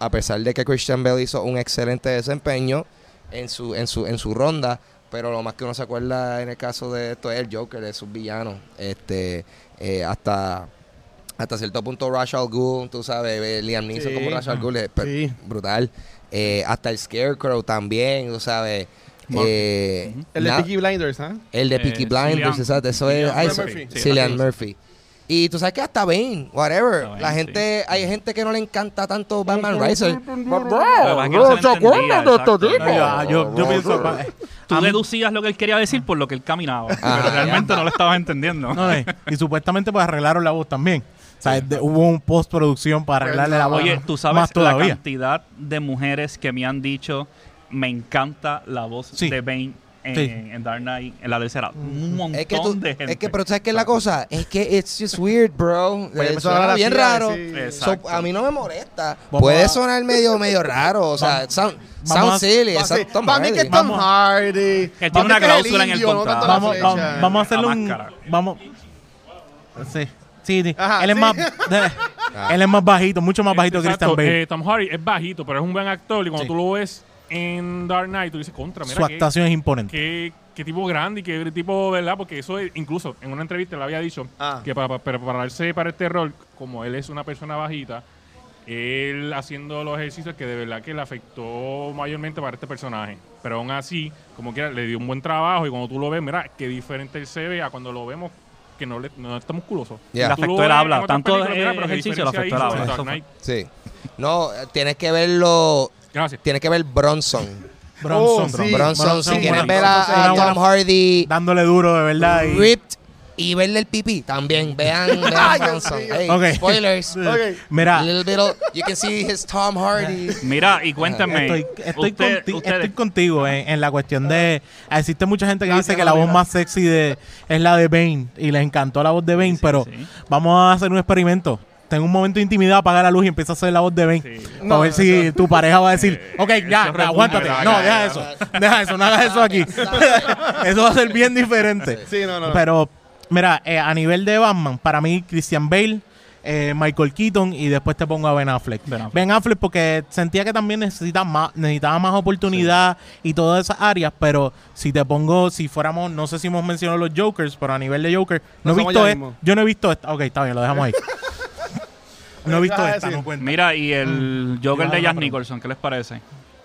a pesar de que Christian Bale hizo un excelente desempeño en su, en su, en su ronda, pero lo más que uno se acuerda en el caso de esto es el Joker, de sus villanos. Este, eh, hasta, hasta cierto punto Ra's al Ghul, tú sabes, eh, Liam Neeson Sí. como Ra's al Ghul es Sí. brutal. Eh, hasta el Scarecrow también, tú sabes. Eh, El de Peaky Blinders, ¿ah? el de Eh, Peaky Blinders, exacto. Eso es. Cillian Murphy. Sí, Cillian. Murphy. Y tú sabes que hasta Bane, whatever. Bane, la sí. gente, hay gente que no le encanta tanto Batman Riser. Lo que pasa es que no se entendía, exacto. No, yo, yo, yo pienso. pa- Tú deducías lo que él quería decir por lo que él caminaba. Ah. pero realmente no lo estabas entendiendo. no, y supuestamente pues arreglaron la voz también. O sea, de- hubo un postproducción para arreglarle la voz. Oye, tú más sabes la cantidad de mujeres que me han dicho, me encanta la voz Sí. de Bane en, Sí. en Dark Knight, en la tercera. Un montón Es que tú, de gente. es que, pero ¿sabes qué es la cosa? Es que it's just weird, bro. Pues Eh, suena bien raro. So, a mí no me molesta. Vamos Puede a- sonar medio, medio raro. O sea, sound, sound silly. Exacto, Para mí que es. Tom Hardy. Que tiene una cláusula en el contrato. la Vamos, a hacerle un. Vamos. Sí. Sí, sí. Ajá, él es más. [laughs] él es más bajito, mucho más bajito que Christian Bale. eh, Tom Hardy es bajito, pero es un buen actor. Y cuando Sí. tú lo ves en Dark Knight, tú dices, contra, mira Su qué- actuación es imponente. qué, qué tipo grande y qué tipo, ¿verdad? Porque eso es, incluso en una entrevista le había dicho Ah. que para, para prepararse para este rol, como él es una persona bajita, él haciendo los ejercicios que de verdad que le afectó mayormente para este personaje. Pero aún así, como quiera, le dio un buen trabajo y cuando tú lo ves, mira, qué diferente él se ve a cuando lo vemos que no, le, no está musculoso. Yeah. Le afectó el habla. Tanto el ejercicio le afectó el habla. Sí. No, tienes que verlo. Gracias. Tienes que ver Bronson. [laughs] Bronson, Oh, sí. Bronson. Bronson, Bronson, si quieres ver a, Tom Hardy dándole duro de verdad. Y, ripped y verle el pipí también. Vean, [laughs] vean Bronson. Hey, spoilers. [laughs] Mira, little bit of- you can see his Tom Hardy. Mira, y cuéntame. estoy, estoy, usted- conti- ustedes- estoy contigo en, en la cuestión de... Existe mucha gente que Gracias, dice que la voz más sexy de, es la de Bane y les encantó la voz de Bane, pero sí. vamos a hacer un experimento. Tengo un momento de intimidad, apaga la luz y empieza a hacer la voz de Bane. Sí. Para No, ver si tu pareja va a decir, Eh, ok, ya, aguántate. No, deja eso. Deja eso, no hagas eso aquí. [laughs] eso va a ser bien diferente. Sí, no, no. Pero, mira, eh, a nivel de Batman, para mí, Christian Bale, eh, Michael Keaton y después te pongo a Ben Affleck. Ben Affleck. Ben Affleck porque sentía que también necesita más, necesitaba más oportunidad y todas esas áreas, pero si te pongo, si fuéramos, no sé si hemos mencionado los Jokers, pero a nivel de Joker, no he visto mismo. Yo no he visto esta. Ok, está bien, lo dejamos ahí. [laughs] no he visto ¿Qué vas a esta, decir? no cuenta. Mira, y el Joker Iba a de Jack Nicholson, ¿qué les parece?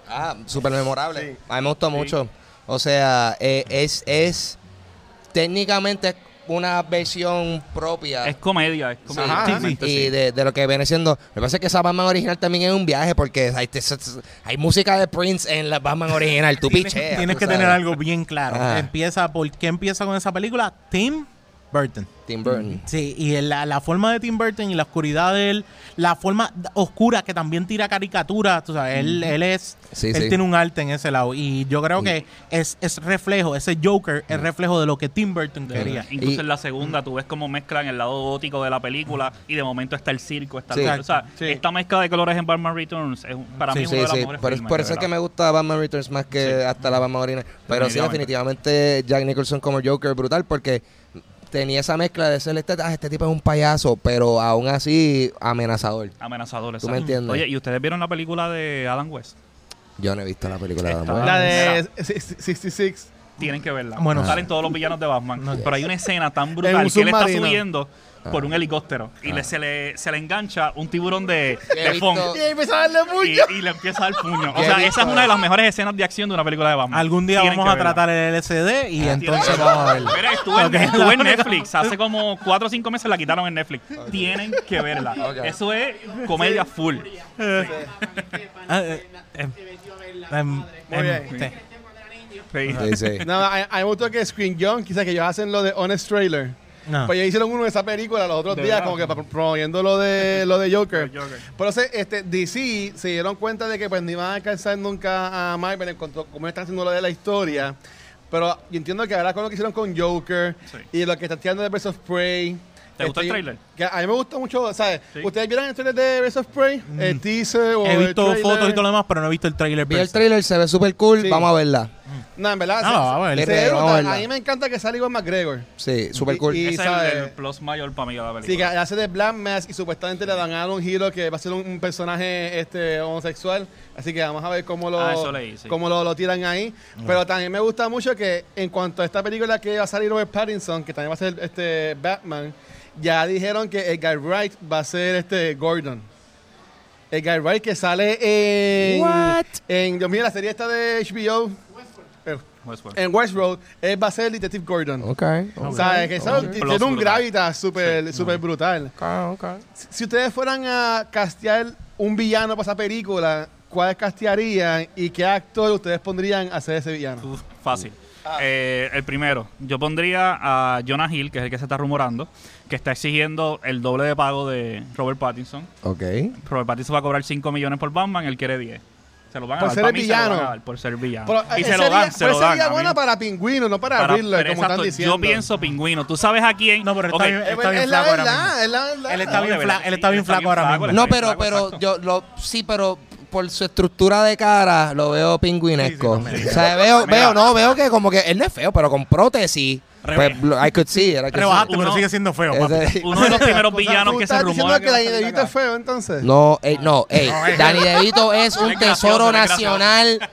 Ah, súper memorable. Sí. A mí me gustó mucho. O sea, eh, es, es técnicamente es una versión propia. Es comedia, es comedia. Ajá, realmente, y sí. de, de lo que viene siendo. Lo que pasa es que esa Batman original también es un viaje porque hay, hay música de Prince en la Batman original. Tú Tienes, picheas. tienes tú que sabes. tener algo bien claro. Ajá. Empieza, ¿por qué empieza con esa película? Tim Burton. Tim Burton. Sí, y la, la forma de Tim Burton y la oscuridad de él, la forma oscura que también tira caricaturas, tú sabes, él, él es, Sí, él sí. tiene un arte en ese lado y yo creo que es, es reflejo, ese Joker es reflejo de lo que Tim Burton quería. Incluso Y- en la segunda tú ves cómo mezclan el lado gótico de la película y de momento está el circo, está Sí. el- o sea, Sí. esta mezcla de colores en Batman Returns es un- para Sí, mí uno de los sí. mejores Por, filmes, por eso es que me gusta Batman Returns más que hasta la Batman original. Pero sí, Definitivamente. definitivamente Jack Nicholson como Joker brutal porque tenía esa mezcla de ser este, ah, este tipo es un payaso, pero aún así amenazador. Amenazadores. ¿Tú me entiendes? Oye, ¿y ustedes vieron la película de Adam West? Yo no he visto la película de Adam West. La de Mira. 66. Tienen que verla. Bueno, salen todos los villanos de Batman. No. Pero hay una escena tan [laughs] brutal que él está subiendo por Ah. un helicóptero y le, se, le, se le engancha un tiburón de, de fondo Y empieza a darle y, mucho. y le empieza a dar puño. [laughs] O sea, esa es una de las mejores escenas de acción de una película de Batman. Algún día Tienen vamos a verla. tratar el LCD y Ah, entonces vamos a verlo. Mira, estuve, en, Ok. estuve en [laughs] Netflix. Hace como 4 o 5 meses la quitaron en Netflix. Tienen que verla. Eso es comedia full. Ah, Muy bien. sí. Sí. Sí, sí. No, a, mí me que Screen Young, quizás que ellos hacen lo de Honest Trailer. No. Pues ellos hicieron uno de esa película los otros De días, verdad. como que promoviendo lo de [laughs] lo de Joker. Joker. Pero ese, este, DC se dieron cuenta de que pues no iban a alcanzar nunca a Marvel en cuanto a cómo están haciendo lo de la historia. Pero yo entiendo que ahora con lo que hicieron con Joker Sí. y lo que están tirando de Birds of Prey. ¿Te gustó el este, tráiler? que a mí me gustó mucho, ¿sabes? Sí. ¿Ustedes vieron el trailer de Birds of Prey? El teaser o He el visto trailer? fotos y todo lo demás, pero no he visto el trailer. Vi el se. trailer, se ve súper cool. Sí. Vamos a verla. No, en verdad. No, se- vamos a ver. se vamos a brutal. verla. a mí me encanta que sale Iwan McGregor. Sí, super cool. y- Ese es el, sabe- el plus mayor para mí de la película. Sí, que hace de Black Mask y supuestamente le van a dar un giro que va a ser un, un personaje este homosexual. Así que vamos a ver cómo lo, Ah, eso leí, sí. cómo lo, lo tiran ahí. Pero también me gusta mucho que en cuanto a esta película que va a salir Robert Pattinson, que también va a ser este Batman, ya dijeron que Edgar Wright va a ser este Gordon. Edgar Wright que sale en... What? En, Dios mío, la serie esta de HBO. Westworld. En Westworld, él va a ser el Detective Gordon. Ok. O sea, que eso tiene Plus un gravitas súper súper brutal. Ok, ok. Si- Si ustedes fueran a castear un villano para esa película, ¿cuál castearían y qué actor ustedes pondrían a hacer ese villano? Uf, fácil. Eh, el primero, yo pondría a Jonah Hill, que es el que se está rumorando, que está exigiendo el doble de pago de Robert Pattinson. Ok. Robert Pattinson va a cobrar 5 millones por Batman, él quiere 10. Se lo van a Por dar. ser Para el mí se lo van a villano. dar por ser villano. Pero, y eh, se lo dan, se pero lo dan. sería buena para Pingüino, no para, Para- Riddler, como exacto, están diciendo. Yo pienso pingüino. ¿Tú sabes a quién? No, pero está Ok, bien- Es, está bien es la flaco ahora verdad, mismo. es la verdad. Él está No, bien fla- él sí, está bien flaco bien ahora mismo. él No, pero, pero yo lo sí, pero por su estructura de cara lo veo pingüinesco. Sí, sí, también. o sea, veo, veo, no, veo que como que él no es feo, pero con prótesis. Pues, I could see it, I could see Rebajaste, it. pero Uno- sigue siendo feo, papi. Ese- Uno de los [laughs] primeros villanos ¿tú que se estás rumora que Danny DeVito es feo, entonces? No, ey, no, ey. Danny DeVito es un Es gracioso, tesoro es gracioso. nacional.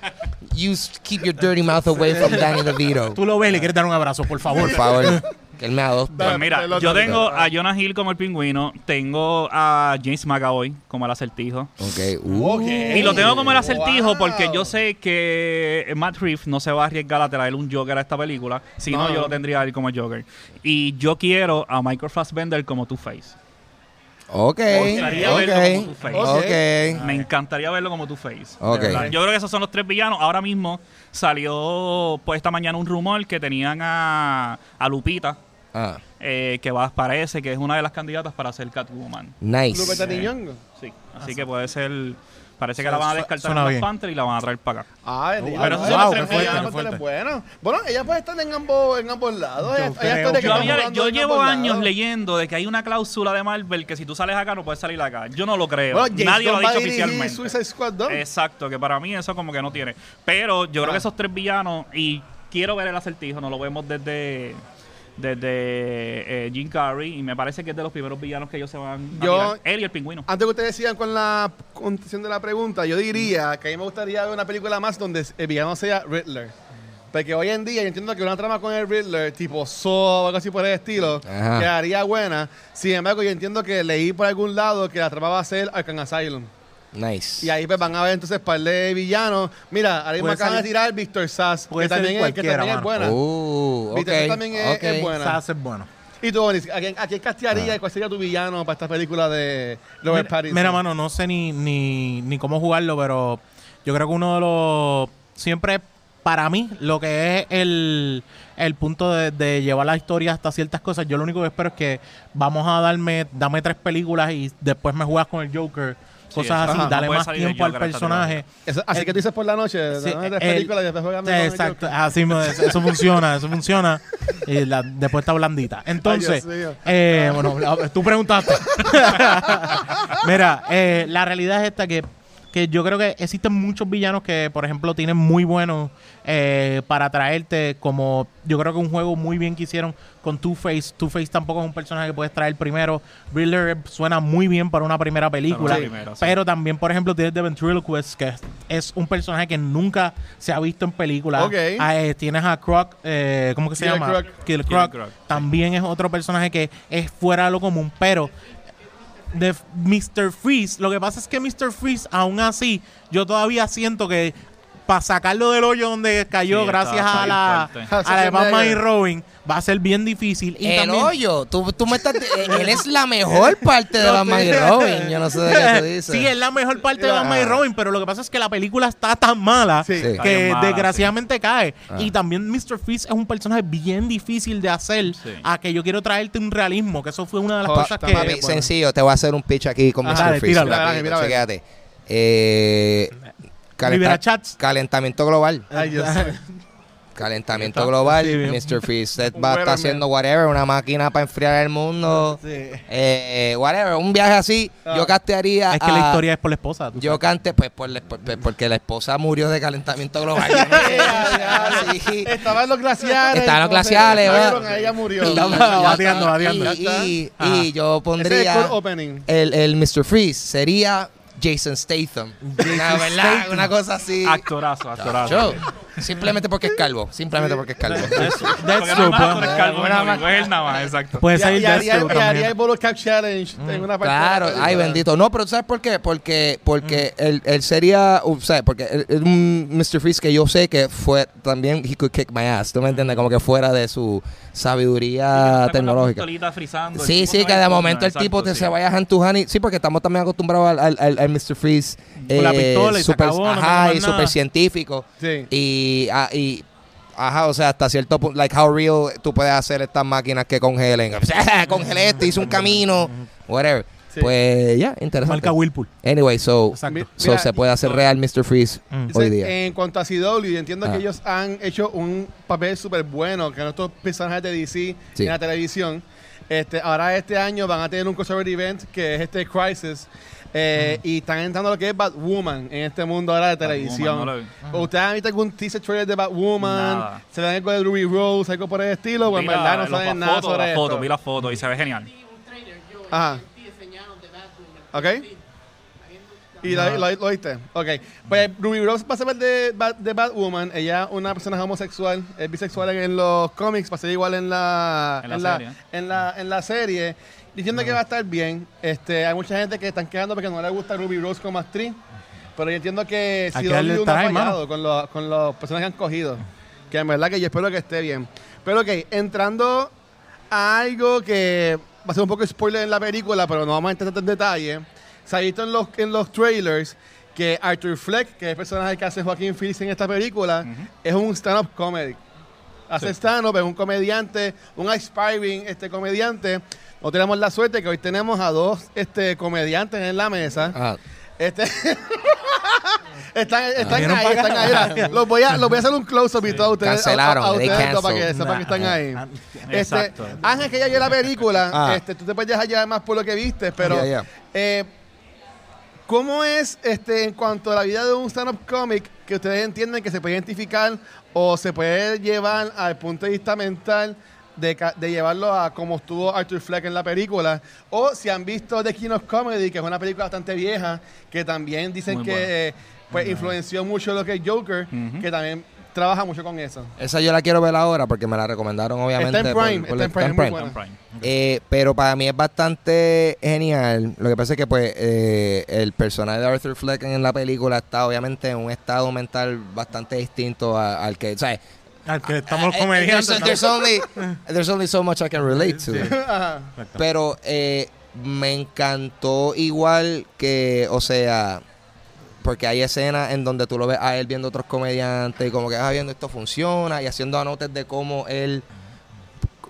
You s- keep your dirty mouth away from Danny DeVito. Tú lo ves y le quieres dar un abrazo, por favor. Por favor, que él me. Pues mira, yo tengo a Jonah Hill como el pingüino, tengo a James McAvoy como el acertijo. Ok. Uh. Ok. Y lo tengo como el acertijo Wow. porque yo sé que Matt Reeves no se va a arriesgar a traer un Joker a esta película. Si no, yo lo tendría a él como Joker. Y yo quiero a Michael Fassbender como Two-Face. Ok. gustaría verlo como Ok. Two-Face. Ok. Me encantaría verlo como Two-Face. Ok. De verdad. Yo creo que esos son los tres villanos. Ahora mismo salió pues esta mañana un rumor que tenían a, a Lupita, Ah, eh, que va, parece que es una de las candidatas para ser Catwoman. nice. Lupita Nyong'o. Sí. Así que puede ser... Parece que la van a descartar en bien. Black Panther y la van a traer para acá. Ah, Pero diablo, eso los ser fuertes. Bueno, bueno, ella puede estar en ambos, en ambos lados. Yo Ella- ella que llevo años lados. leyendo de que hay una cláusula de Marvel que si tú sales acá no puedes salir acá. Yo no lo creo. Bueno, Nadie lo ha dicho oficialmente. Suicide Squad 2. Exacto, que para mí eso como que no tiene. Pero yo creo Ah. que esos tres villanos, y quiero ver el acertijo, no lo vemos desde desde eh, Jim Carrey, y me parece que es de los primeros villanos que ellos se van a Yo-. Él y el pingüino. Antes que ustedes sigan con la contestación de la pregunta, yo diría que a mí me gustaría ver una película más donde el villano sea Riddler. Porque hoy en día yo entiendo que una trama con el Riddler, tipo Saw o algo así por el estilo, Ajá. quedaría buena. Sin embargo, yo entiendo que leí por algún lado que la trama va a ser Arkham Asylum. Nice. Y ahí pues van a ver entonces par de villanos. Mira, ahora mismo Puede acaban de tirar Victor Sass, que también, es, que también es buena. Uh, ok. Victor Sass también es, ok. es buena. Sass es bueno. Y tú, Bonis, ¿a quién, a quién castearía y cuál sería tu villano para esta película de Robert Mira, Pattinson? mira, mano, no sé ni, ni, ni cómo jugarlo, pero yo creo que uno de los. Siempre, para mí, lo que es el, el punto de, de llevar la historia hasta ciertas cosas, yo lo único que espero es que vamos a darme, dame tres películas y después me juegas con el Joker. Cosas así, Ajá. dale más tiempo al personaje. Eso- así que tú dices por la noche, películas y después exacto, así eso funciona, eso [laughs] funciona. Y la- después está blandita. Entonces, eh, bueno, tú preguntaste. [laughs] Mira, eh, la realidad es esta que, que yo creo que existen muchos villanos que, por ejemplo, tienen muy buenos eh, para traerte, como yo creo que un juego muy bien que hicieron con Two-Face. Two-Face tampoco es un personaje que puedes traer primero. Riddler suena muy bien para una primera película. Sí. Pero también, por ejemplo, tienes The Ventriloquist, que es, un personaje que nunca se ha visto en película. Ah, eh, tienes a Croc, eh, ¿cómo que se llama? Croc. Killer Croc. Sí. También es otro personaje que es fuera de lo común, pero de Mr. Freeze, lo que pasa es que Mr. Freeze, aún así, yo todavía siento que para sacarlo del hoyo donde cayó Sí, gracias a la, a la de Batman y. Robin va a ser bien difícil. Y el también, hoyo. Tú, tú me estás. eh, él es la mejor [laughs] parte de Batman y. Robin. Yo no sé de qué tú dices. Sí, es la mejor parte de Mira. Batman y Robin, pero lo que pasa es que la película está tan mala Sí. Que desgraciadamente cae. Ah. Y también Mr. Freeze es un personaje bien difícil de hacer Sí. a que yo quiero traerte un realismo, que eso fue una de las Pa- cosas que... Papi, bueno. sencillo, te voy a hacer un pitch aquí con Ajá, Mr. dale, Freeze. tíralo. mira, a ver. chequéate. Eh, calenta- chats. calentamiento global. Ay, Dios mío. [laughs] Calentamiento global, Sí. Mr. Un va a estar Man. haciendo whatever, una máquina para enfriar el mundo. Sí. Eh, eh, whatever, un viaje así. Ah. Yo castearía. Es que la a- historia es por la esposa. Yo sabes. cante, pues, por la- por- por- porque la esposa murió de calentamiento global. [laughs] No [laughs] Estaban los glaciares. Estaban los glaciares. Ella murió. y- bateando, bateando. y- y- Ajá. y yo Ese es el pondría opening. el, el Mr. Freeze sería Jason Statham. Una, ¿verdad? Una cosa así. Actorazo, actorazo. Yo, simplemente porque es calvo. Simplemente porque es calvo. That's true, pues. es calvo, es nada más, exacto. Puede y haría, Deathstroke y haría el. Bolo Cap Challenge en una parte. Claro, ay bendito. No, pero ¿sabes por qué? Porque, porque él, él sería, sea, porque él un Mr. Freeze que yo sé que fue también, he could kick my ass, ¿tú me entiendes? Como que fuera de su sabiduría tecnológica. Sí, sí, que de momento el tipo te se vaya a hand to hand y- Sí, porque estamos también acostumbrados al, al, al- al Mr. Freeze. Con la pistola y se super, acabó, no Ajá, más y súper científico. Sí. Y, ah, y, ajá, o sea, hasta cierto punto, like how real tú puedes hacer estas máquinas que congelen. [laughs] Congelé esto, hice un camino, whatever. Sí. Pues ya, interesante. Marca Whirlpool. Anyway, so, so Mira, se puede hacer real Mr. Freeze Mm. Hoy día. En cuanto a CW, yo entiendo Ah. que ellos han hecho un papel súper bueno, que nuestros personajes de DC Sí. en la televisión. Este, ahora este año van a tener un crossover event que es este Crisis. Eh, Y están entrando a lo que es Batwoman en este mundo ahora de televisión. no lo vi. ¿Ustedes han visto algún teaser trailer de Batwoman? Nada. ¿Se ven algo de Ruby Rose, algo por el estilo? O en verdad no saben la nada foto, sobre la esto. foto, vi la foto y se ve genial. Ajá. ¿Ok? ¿Y lo, lo, lo oíste? Ok. Pues Ruby Rose va a ser de, de Batwoman. Ella es una persona homosexual, es bisexual en los cómics, va a ser igual en la, En la serie. en la, en la serie. Diciendo que va a estar bien. Este, hay mucha gente que están quedando porque no le gusta Ruby Rose como actriz. Pero yo entiendo que darle no time, fallado mano. con los, con los personajes que han cogido. Que en verdad que yo espero que esté bien. Pero ok, entrando a algo que va a ser un poco spoiler en la película, pero no vamos a entrar en detalle. Se ha visto en los, en los trailers que Arthur Fleck, que es el personaje que hace Joaquín Phoenix en esta película, es un stand-up comedy. Hace stand-up, es un comediante, un aspiring este comediante. No tenemos la suerte que hoy tenemos a dos este, comediantes en la mesa. Ah, Este [laughs] están están ahí, están ahí. Los, voy a, los voy a hacer un close-up y todo a ustedes. Cancelaron, a, a ustedes para que sepan que están ahí. Ah, Este, Exacto. Ángel, que ya vio la película, Ah. este, tú te puedes dejar llevar más por lo que viste, pero eh, ¿cómo es este en cuanto a la vida de un stand-up comic que ustedes entienden que se puede identificar o se puede llevar al punto de vista mental de, de llevarlo a como estuvo Arthur Fleck en la película? O si han visto The King of Comedy, que es una película bastante vieja, que también dicen Muy que eh, pues, influenció mucho lo que es Joker, que también trabaja mucho con eso. esa yo la quiero ver ahora porque me la recomendaron obviamente. Está en por- Prime, por- está en Prime, muy buena. Prime. Eh, pero para mí es bastante genial. Lo que pasa es que pues eh, el personaje de Arthur Fleck en la película está obviamente en un estado mental bastante distinto a- al que, ¿sabes? Al que estamos Eh, eh, comediantes. There's, only, there's only so much I can relate to. [laughs] Pero eh, me encantó igual que, o sea, porque hay escenas en donde tú lo ves a él viendo otros comediantes y como que, ah, viendo esto funciona y haciendo anotes de cómo él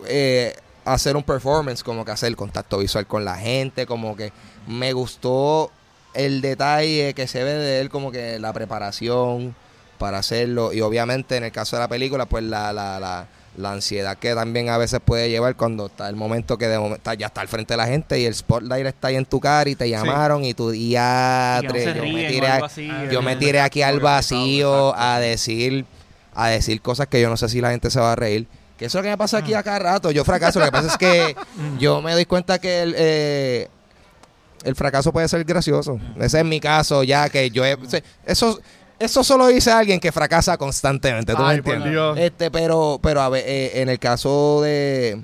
eh, hacer un performance, como que hacer el contacto visual con la gente, como que me gustó el detalle que se ve de él, como que la preparación para hacerlo. Y obviamente en el caso de la película, pues la, la, la, la ansiedad que también a veces puede llevar cuando está el momento que de momento ya está al frente de la gente y el spotlight está ahí en tu cara y te llamaron y tú y ya no yo me tiré algo a- así, yo me tiré aquí al vacío a decir a decir cosas que yo no sé si la gente se va a reír. Que eso es lo que me pasa aquí a cada rato. Yo fracaso. Lo que pasa es que [laughs] yo me doy cuenta que el, eh, el fracaso puede ser gracioso. Ese es mi caso, ya que yo he- eso eso solo dice alguien que fracasa constantemente, ¿tú me Ay, entiendes? Dios. Este, pero pero a ver, eh, en el caso de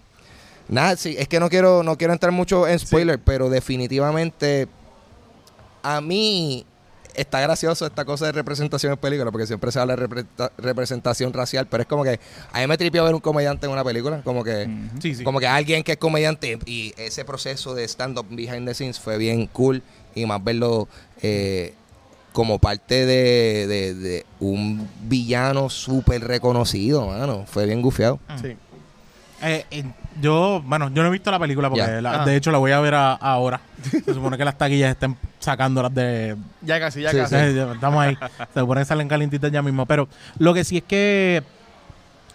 nada, sí, es que no quiero no quiero entrar mucho en spoiler, pero definitivamente a mí está gracioso esta cosa de representación en película, porque siempre se habla de representa- representación racial, pero es como que a mí me tripió ver un comediante en una película, como que. Sí, sí. como que alguien que es comediante y ese proceso de stand-up behind the scenes fue bien cool y más verlo eh, como parte de, de- de un villano súper reconocido, mano. Fue bien gufiado. Sí. Eh, eh, yo, bueno, yo no he visto la película porque la- Ajá. de hecho la voy a ver a- ahora. Se supone que las taquillas estén sacándolas de... Ya casi, ya Sí, casi. Estamos ahí. Se supone que salen calientitas ya mismo. Pero lo que sí es que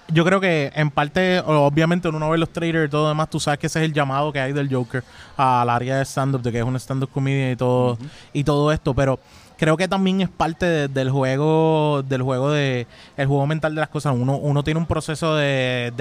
yo creo que en parte, obviamente uno ve los trailers y todo demás, tú sabes que ese es el llamado que hay del Joker al área de stand-up, de que es un stand-up comedian y todo, y todo esto, pero creo que también es parte de- del juego, del juego de, el juego mental de las cosas. Uno, uno tiene un proceso de,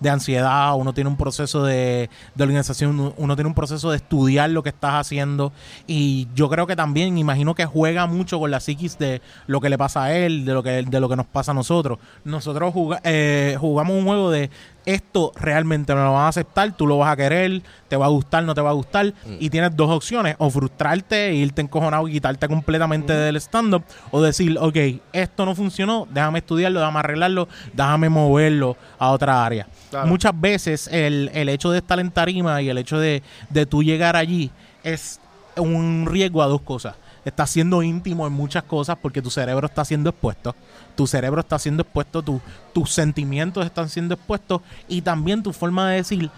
de, ansiedad, uno tiene un proceso de, de organización, uno, tiene un proceso de estudiar lo que estás haciendo. Y yo creo que también, imagino que juega mucho con la psiquis de lo que le pasa a él, de lo que, de lo que nos pasa a nosotros. Nosotros eh, jugamos un juego de esto realmente me lo van a aceptar, tú lo vas a querer, te va a gustar, no te va a gustar. Y tienes dos opciones, o frustrarte e irte encojonado y quitarte completamente del stand-up, o decir, ok, esto no funcionó, déjame estudiarlo, déjame arreglarlo, déjame moverlo a otra área. Claro. Muchas veces el, el hecho de estar en tarima y el hecho de, de tú llegar allí es un riesgo a dos cosas. Estás siendo íntimo en muchas cosas porque tu cerebro está siendo expuesto. Tu cerebro está siendo expuesto, tu- tus sentimientos están siendo expuestos y también tu forma de decir,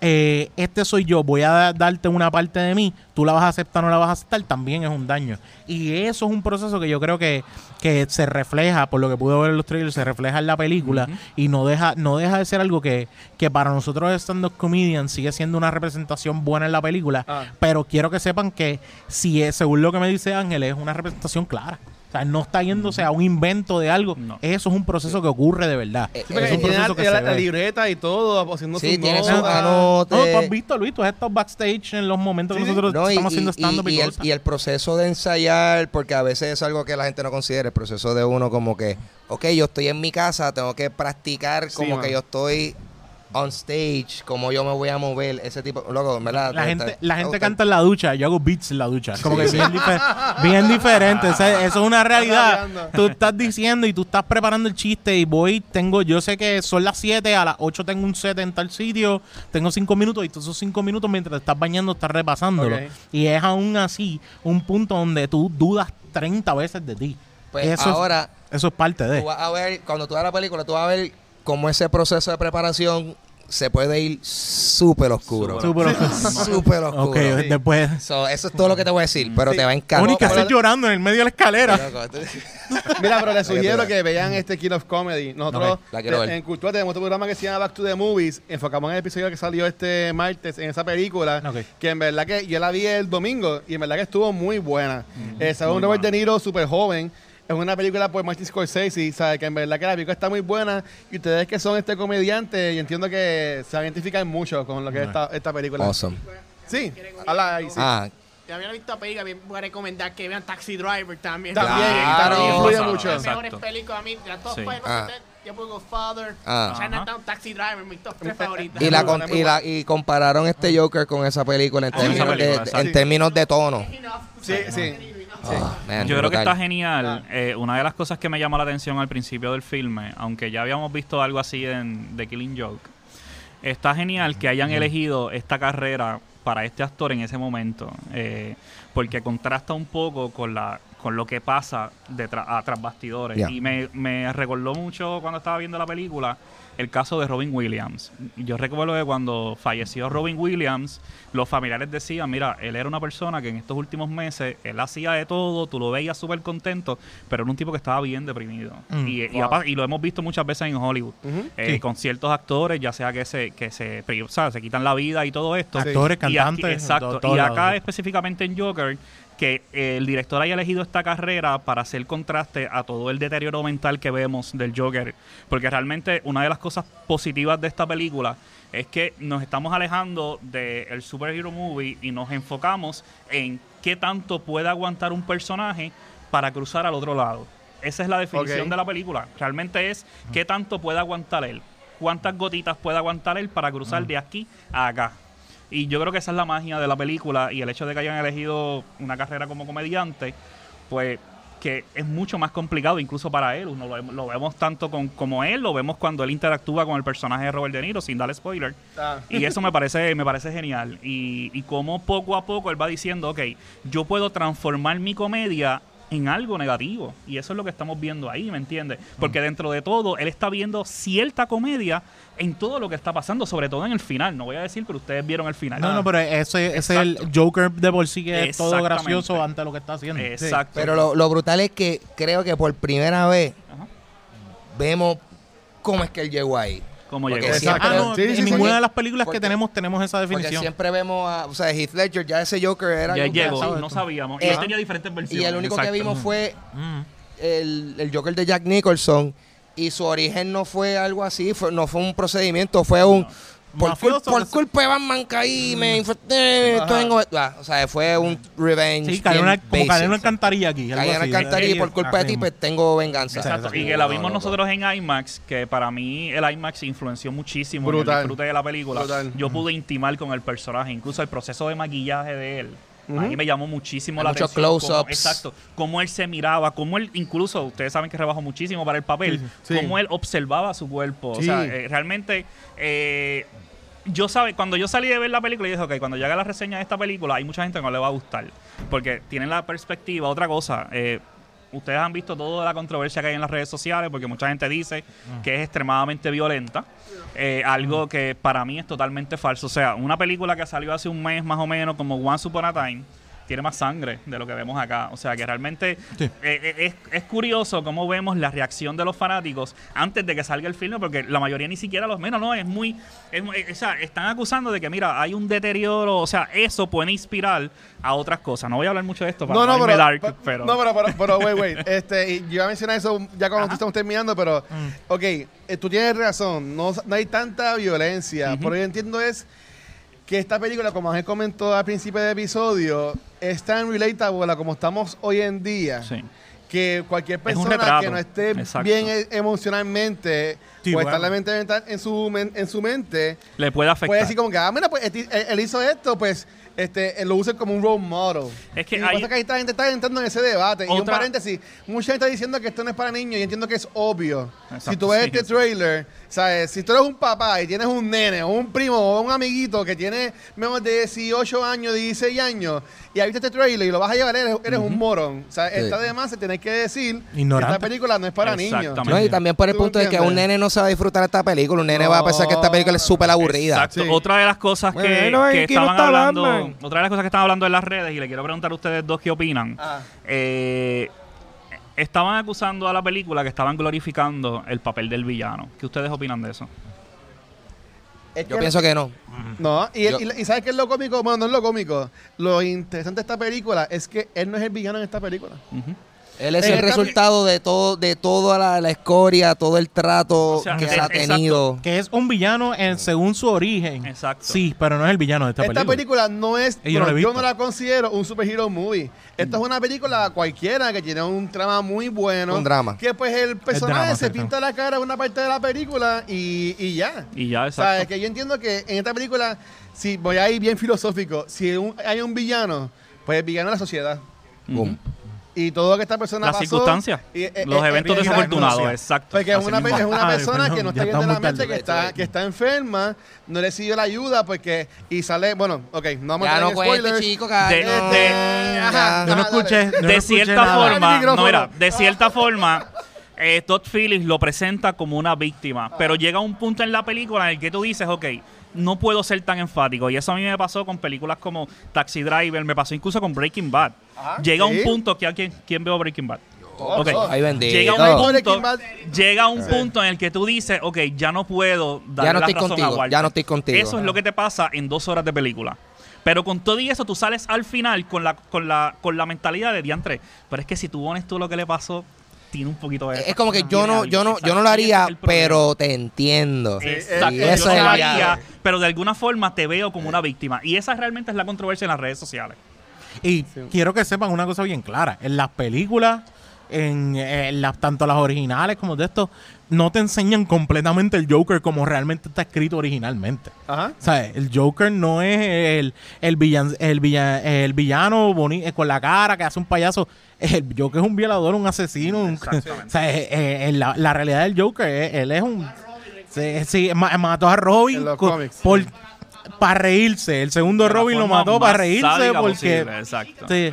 eh, este soy yo, voy a da- darte una parte de mí, tú la vas a aceptar o no la vas a aceptar, también es un daño. Y eso es un proceso que yo creo que, que se refleja, por lo que pude ver en los trailers, se refleja en la película y no deja, no deja de ser algo que, que para nosotros stand-up comedians sigue siendo una representación buena en la película, Ah. pero quiero que sepan que si es, según lo que me dice Ángel, es una representación clara. O sea, no está yéndose a un invento de algo. No. Eso es un proceso que ocurre de verdad. Eh, Sí, porque es un tiene proceso la, que la- se la ve. libreta y todo, haciendo Sí, tiene sus. No, tú has visto, Luis, tú has estado backstage en los momentos Sí, que nosotros No, y, estamos y- haciendo y- stand-up y, y y el proceso de ensayar, porque a veces es algo que la gente no considera, el proceso de uno como que, ok, yo estoy en mi casa, tengo que practicar como que yo estoy on stage, como yo me voy a mover, ese tipo, loco, ¿verdad? La Te- gente, te- la te gente canta en la ducha, yo hago beats en la ducha. Como que bien, difer- bien diferente. O sea, [laughs] eso es una realidad. Tú estás diciendo y tú estás preparando el chiste y voy, tengo, yo sé que son las 7, a las 8 tengo un set en tal sitio, tengo 5 minutos y tú esos 5 minutos mientras te estás bañando estás repasándolo. Y es aún así un punto donde tú dudas 30 veces de ti. Pues eso, ahora, es, eso es parte de. tú vas a ver, cuando tú veas la película, tú vas a ver cómo ese proceso de preparación se puede ir súper oscuro. Súper [laughs] Súper oscuro. Ok, después. [laughs] So, eso es todo lo que te voy a decir, pero Sí. te va a encantar. Mónica, pero- estás llorando en el medio de la escalera. [laughs] Mira, pero les sugiero que vean este King of Comedy. Nosotros ver. en Cultura tenemos otro programa que se llama Back to the Movies. Enfocamos en el episodio que salió este martes en esa película. Que en verdad que yo la vi el domingo y en verdad que estuvo muy buena. Eh, sale un Muy Robert buena. De Niro súper joven. Es una película por Martin Scorsese, ¿sabe? Que en verdad que la película está muy buena. Y ustedes que son este comediante, y entiendo que se identifican mucho con lo que es esta, esta película. Awesome. Sí, habla ahí, sí. Ah, Ya había visto la película, bien voy a recomendar que vean Taxi Driver también. También, Claro. también influye Exacto. mucho. Las mejores películas a mí, de las top Sí. Ah. yo pongo Father, Ah. Chinatown, Taxi Driver, mis top tres [laughs] favoritas. y, la con- y, la, y compararon este Joker con esa película en esa términos, película, de, exacto. en términos de tono. Sí, sí. Ah, man, Yo creo que está genial. Eh, una de las cosas que me llamó la atención al principio del filme, aunque ya habíamos visto algo así en The Killing Joke, está genial que hayan elegido esta carrera para este actor en ese momento, eh, porque contrasta un poco con la con lo que pasa detrás a tras bastidores. Y me, me recordó mucho cuando estaba viendo la película el caso de Robin Williams. Yo recuerdo que cuando falleció Robin Williams, los familiares decían, mira, él era una persona que en estos últimos meses, él hacía de todo, tú lo veías súper contento, pero era un tipo que estaba bien deprimido. Mm. y, Wow. lo hemos visto muchas veces en Hollywood, eh, Sí. con ciertos actores, ya sea que se, que se, o sea, se quitan la vida y todo esto. Actores, Y aquí- cantantes. exacto. y acá específicamente en Joker, que el director haya elegido esta carrera para hacer contraste a todo el deterioro mental que vemos del Joker. Porque realmente una de las cosas positivas de esta película es que nos estamos alejando del superhero movie y nos enfocamos en qué tanto puede aguantar un personaje para cruzar al otro lado. Esa es la definición de la película. Realmente es qué tanto puede aguantar él. Cuántas gotitas puede aguantar él para cruzar de aquí a acá. Y yo creo que esa es la magia de la película y el hecho de que hayan elegido una carrera como comediante, pues que es mucho más complicado incluso para él. Uno lo, lo vemos tanto con, como él, lo vemos cuando él interactúa con el personaje de Robert De Niro, sin darle spoiler. Ah. Y eso me [laughs] parece, me parece genial. Y, y cómo poco a poco él va diciendo, ok, yo puedo transformar mi comedia en algo negativo. Y eso es lo que estamos viendo ahí, ¿me entiendes? Porque dentro de todo, él está viendo cierta comedia en todo lo que está pasando, sobre todo en el final. No voy a decir, pero ustedes vieron el final. No, no, pero ese, ese es el. Joker de por sí que es todo gracioso ante lo que está haciendo. Exacto. Pero lo, lo brutal es que creo que por primera vez Ajá. vemos cómo es que él llegó ahí. Porque llegó. siempre- Ah, no, Sí, en sí. ninguna de las películas Porque- que tenemos tenemos esa Porque definición. siempre vemos a, o sea, Heath Ledger, ya ese Joker era Ya llegó, no sabíamos. Y Eh, él tenía diferentes Y versiones. el único que vimos fue Mm. el, el Joker de Jack Nicholson y su origen no fue algo así, fue, no fue un procedimiento, fue un... Por, cul- culpa de Batman caí, me infecté, ah, o sea, fue un revenge. Sí, cayó una, como basic. cayó una alcantarilla aquí. en una alcantarilla y por culpa de ti pues tengo venganza. Exacto. Y que la vimos nosotros en IMAX, que para mí el IMAX influenció muchísimo en Brutal. el disfrute de la película. Brutal. Yo pude intimar con el personaje, incluso el proceso de maquillaje de él. A mí me llamó muchísimo Hay la muchos atención. close-ups. Exacto. Cómo él se miraba, cómo él, incluso, ustedes saben que rebajó muchísimo para el papel, Sí. cómo él observaba su cuerpo. O Sí. sea, eh, realmente... eh, yo sabe, cuando yo salí de ver la película, yo dije, ok, cuando haga la reseña de esta película, hay mucha gente que no le va a gustar. Porque tienen la perspectiva, otra cosa, eh, ustedes han visto toda la controversia que hay en las redes sociales, porque mucha gente dice que es extremadamente violenta. eh, algo que para mí es totalmente falso. O sea, una película que salió hace un mes más o menos, como Once Upon a Time, tiene más sangre de lo que vemos acá. O sea, que realmente Sí. eh, eh, es, es curioso cómo vemos la reacción de los fanáticos antes de que salga el filme, porque la mayoría ni siquiera los menos, no, es muy, es muy- o sea, están acusando de que, mira, hay un deterioro, o sea, eso puede inspirar a otras cosas. No voy a hablar mucho de esto para No, no, pero, dark, pero... No, pero, pero, pero, wait, wait. [laughs] Este, yo iba a mencionar eso ya cuando estamos terminando, pero, Mm. ok, eh, tú tienes razón, no, no hay tanta violencia, Ujú. pero yo entiendo es que esta película, como Ángel comentó al principio del episodio, es tan relatable a como estamos hoy en día. Sí. Que cualquier persona que no esté Exacto. bien e- emocionalmente Sí, o bueno. estar la mente mental en su, men- en su mente, Le puede afectar. puede decir como que, ah, mira, pues este- él, él hizo esto, pues este, él lo usa como un role model. Es que y lo hay- pasa que ahí esta gente está entrando en ese debate. Y un Otra- paréntesis, mucha gente está diciendo que esto no es para niños y entiendo que es obvio. Exacto, si tú ves sí, este trailer, ¿sabes? Si tú eres un papá y tienes un nene o un primo o un amiguito que tiene menos de 18 años, 16 años y has visto este trailer y lo vas a llevar, eres, eres un morón. O sea, Sí. está de más, se tiene que decir Ignorante. que esta película no es para niños. Exactamente. No, y también por el ¿Tú punto de que un nene no se va a disfrutar esta película, un nene va a pensar que esta película es súper aburrida. Exacto. Sí. Otra de las cosas que, Bueno, que aquí no estaban está hablando, Batman. otra de las cosas que estaban hablando en las redes y le quiero preguntar a ustedes dos qué opinan. Ah. Eh, estaban acusando a la película que estaban glorificando el papel del villano. ¿Qué ustedes opinan de eso? Es Yo que- pienso que no. No, y, Yo- y- y ¿sabes qué es lo cómico? Bueno, no es lo cómico. Lo interesante de esta película es que él no es el villano en esta película. Ujú. Él es el resultado de todo, de toda la, la escoria, todo el trato O sea, que se ha exacto. tenido. Que es un villano en, según su origen. Exacto. Sí, pero no es el villano de esta, Esta película, no es, yo no la yo no considero un superhero movie. Esta es una película cualquiera que tiene un trama muy bueno. Un drama. Que pues el personaje drama, se pinta la cara en una parte de la película y, y ya. Y ya, O sea, exacto. es que yo entiendo que en esta película, si voy a ir bien filosófico, si un- hay un villano, pues el villano es la sociedad. Boom. Y todo lo que esta persona Las pasó. circunstancias. y- eh, Los eh, eventos eh, desafortunados, exacto. Porque es una, mismo. es una Ay, persona perdón, que no está bien de la mente, tarde. que está, que está enferma, no recibe la ayuda porque y sale, bueno, ok, no vamos a Ya no cuente, spoilers. chico, De- cállate. de- Ajá, Ya. Yo no escuché. yo no de cierta nada. Forma, no era, de cierta forma, eh, Todd Phillips lo presenta como una víctima, pero llega un punto en la película en el que tú dices, ok, no puedo ser tan enfático. Y eso a mí me pasó con películas como Taxi Driver, me pasó incluso con Breaking Bad. Ajá, llega sí. un punto que alguien, ¿quién veo Breaking Bad? Ok. Ay, bendito. Llega un punto, llega un punto en el que tú dices, ok, ya no puedo Ya no la estoy razón a contigo, Walter. ya no estoy contigo. Eso es lo que te pasa en dos horas de película. Pero con todo y eso, tú sales al final con la, con la, con la mentalidad de diantre. Pero es que si tú pones tú lo que le pasó, tiene un poquito de. Es como que yo no, yo no, yo no lo haría, pero te entiendo. Exacto, Y yo eso no es lo haría, pero de alguna forma te veo como una víctima. Y esa realmente es la controversia en las redes sociales. Y quiero que sepan una cosa bien clara. En las películas, en, en las, tanto las originales como de estos, no te enseñan completamente el Joker como realmente está escrito originalmente. Ajá. O sea, el Joker no es el, el, villan, el, villa- el villano eh, con la cara que hace un payaso. El Joker es un violador, un asesino. un- [laughs] o sea, eh, eh, la, la realidad del Joker, eh, él es un... Sí, sí, ma- mató a Robin por, para reírse. El segundo Robin lo mató para reírse porque... posible, exacto. Sí,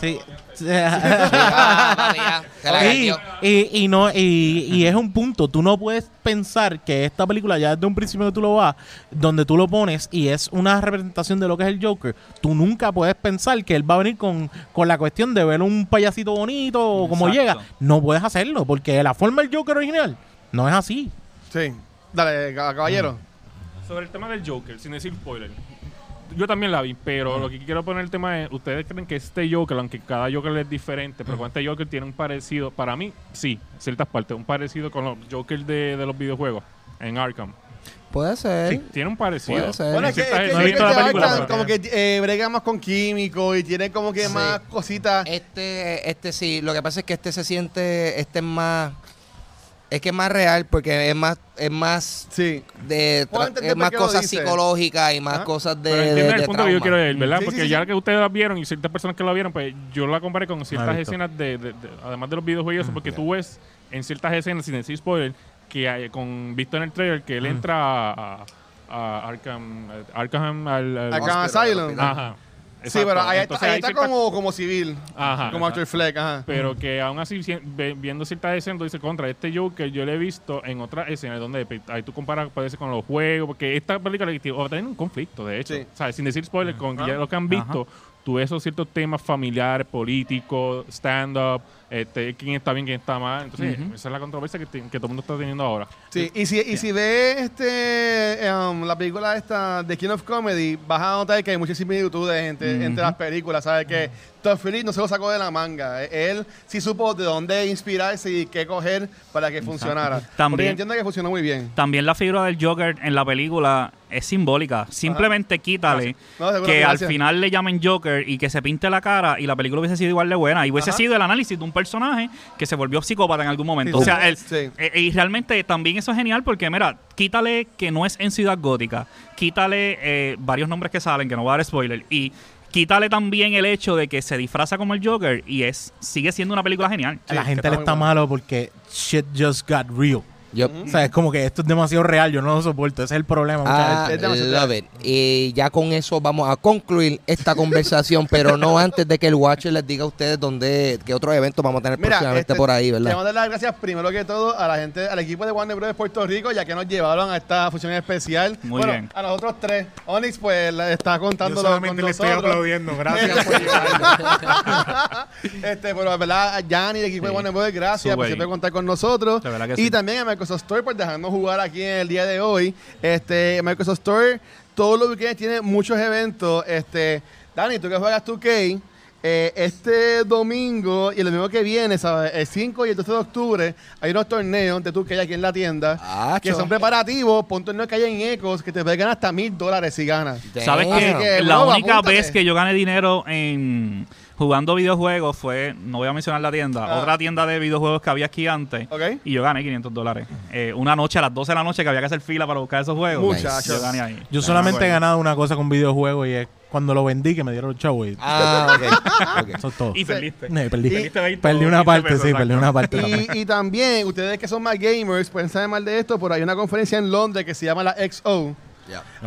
sí. [laughs] Y, ganó. y, y no y, y es un punto tú no puedes pensar que esta película ya desde un principio que tú lo vas donde tú lo pones y es una representación de lo que es el Joker tú nunca puedes pensar que él va a venir con, con la cuestión de ver un payasito bonito o como Exacto. llega no puedes hacerlo porque la forma del Joker original no es así Sí. Dale, ca- caballero. Sobre el tema del Joker, sin decir spoiler. Yo también la vi, pero lo que quiero poner el tema es, ¿ustedes creen que este Joker, aunque cada Joker es diferente, pero con este Joker tiene un parecido, para mí, sí, ciertas partes, un parecido con los Jokers de, de los videojuegos en Arkham? Puede ser. Sí, tiene un parecido. Puede ser. Bueno, es que, es que no he visto la Joker de película, como que eh, brega más con químicos y tiene como que Sí. más cositas. Este, este sí, lo que pasa es que este se siente, este es más, es que es más real porque es más, es más Sí. de, es más cosas psicológicas y más Ajá. cosas de, Pero de, entienden de el punto que yo quiero ver, ¿verdad? Sí, Porque sí, ya que ustedes la vieron y ciertas personas que la vieron, pues yo la comparé con ciertas escenas de, de- de- de- además de los videojuegos, y eso, porque tú ves en ciertas escenas, sin decir spoiler, que hay, con visto en el trailer que él entra a, a- a Arkham, Arkham al, al- Arkham Asylum. hospital. Sí, pero ahí, Entonces, ahí hay está como, como civil. Ajá, como. Arthur Fleck, ajá. Pero que aún así, si- ve- viendo ciertas escenas, tú dices, contra este Joker, yo lo he visto en otras escenas donde ahí tú comparas, ser con los juegos, porque esta película va a tener un conflicto, de hecho. Sí. O sea, sin decir spoiler, con ya lo que han visto, tú ves esos ciertos temas familiares, políticos, stand-up, este, quién está bien, quién está mal. Entonces, esa es la controversia que, todo el mundo está teniendo ahora. Sí, y si, y si ves este, la película esta de King of Comedy, vas a notar que hay muchas similitudes entre, entre las películas. ¿Sabes? Que Todd Phillips no se lo sacó de la manga. Él sí supo de dónde inspirarse y qué coger para que funcionara. Porque También- yo entiendo que funcionó muy bien. También la figura del Joker en la película es simbólica. Simplemente quítale No, que al final le llamen Joker y que se pinte la cara y la película hubiese sido igual de buena. Y hubiese Ajá. sido el análisis de un personaje que se volvió psicópata en algún momento. Sí, o sea, sí. el- Sí. eh, y realmente también eso es genial porque, mira, quítale que no es en Ciudad Gótica. Quítale eh, varios nombres que salen, que no voy a dar spoiler. Y quítale también el hecho de que se disfraza como el Joker y es sigue siendo una película genial. a la gente le está bueno. malo porque shit just got real. Yo, O sea, es como que esto es demasiado real, yo no lo soporto. Ese es el problema. muchas Ah, veces. Es love it. Y ya con eso vamos a concluir esta conversación, [laughs] pero no antes de que el Watcher les diga a ustedes dónde, qué otros eventos vamos a tener próximamente este, por ahí, ¿verdad? Queremos dar las gracias primero que todo a la gente, al equipo de Warner Bros. Puerto Rico, ya que nos llevaron a esta función especial. Muy bueno, bien. a nosotros tres. Onyx, pues, la- está Yo contándolo solamente con le estoy nosotros. aplaudiendo. Gracias por [laughs] este, pero, ¿verdad? A Jan y el equipo de Sí. Warner Bros. Gracias por siempre contar con nosotros. De verdad que y sí. también a Microsoft Store por dejarnos jugar aquí en el día de hoy. Este, Microsoft Store, todos los weekends tiene muchos eventos. Este, Dani, tú que juegas 2K, eh, este domingo y el domingo que viene, ¿sabes? el 5 y el 12 de octubre, hay unos torneos de 2K aquí en la tienda Ah, que son preparativos. Pon torneos que hay en Ecos que te pueden ganar hasta mil dólares si ganas. ¿Sabes que, la única apúntate. vez que yo gané dinero en jugando videojuegos fue, no voy a mencionar la tienda, Ah. otra tienda de videojuegos que había aquí antes. Y yo gané 500 dólares. Eh, una noche a las 12 de la noche que había que hacer fila para buscar esos juegos. Muchachos. Yo gané ahí. Yo solamente he bueno. ganado una cosa con videojuegos y es cuando lo vendí que me dieron el show. Y Ah, ok. [laughs] eso es todo. Y perdiste. No, perdí. Perdiste 20 Perdí una 20 parte, pesos, sí, perdí una parte. Y, y también, ustedes que son más gamers, pueden saber más de esto, por hay una conferencia en Londres que se llama la XO.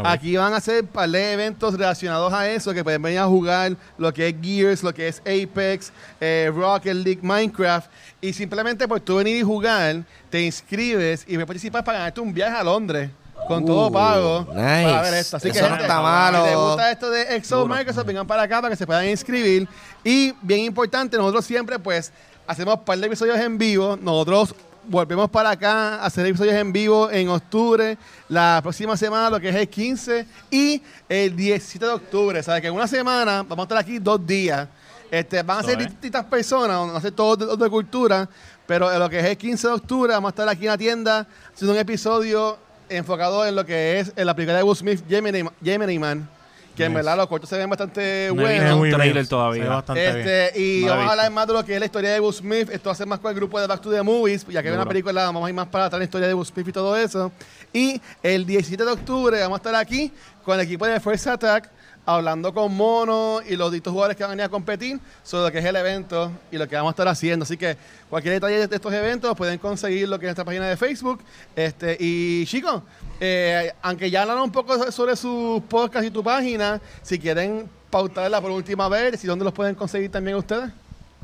Aquí van a hacer un par de eventos relacionados a eso, que pueden venir a jugar lo que es Gears, lo que es Apex, eh, Rocket League, Minecraft. Y simplemente por tú venir y jugar, te inscribes y puedes participar para ganarte un viaje a Londres. Con Uh, todo pago nice. para ver esto. Así que, Eso no gente, está malo. Si les gusta esto de XO Duro. Microsoft, vengan para acá para que se puedan inscribir. Y bien importante, nosotros siempre pues hacemos un par de episodios en vivo. Nosotros volvemos para acá a hacer episodios en vivo en octubre, la próxima semana, lo que es el 15 y el 17 de octubre. ¿Sabes? Que en una semana vamos a estar aquí dos días. Este, van a ser distintas personas, van a ser todos de, de cultura, pero en lo que es el 15 de octubre vamos a estar aquí en la tienda haciendo un episodio enfocado en lo que es en la película de Will Smith, Gemini, Gemini Man, que en verdad los cortos se ven bastante No buenos. un trailer Se todavía. ve bastante bien. Este, y vamos a hablar más de lo que es la historia de Will Smith. Esto va a ser más con el grupo de Back to the Movies, ya que hay una película, vamos a ir más para atrás la historia de Will Smith y todo eso. Y el 17 de octubre vamos a estar aquí con el equipo de First Attack, hablando con Mono y los distintos jugadores que van a venir a competir sobre lo que es el evento y lo que vamos a estar haciendo. Así que cualquier detalle de estos eventos pueden conseguir lo que es nuestra página de Facebook. Este, y chicos, eh, aunque ya hablaron un poco sobre sus podcasts y tu página, si quieren pautarla por última vez, ¿y dónde los pueden conseguir también ustedes?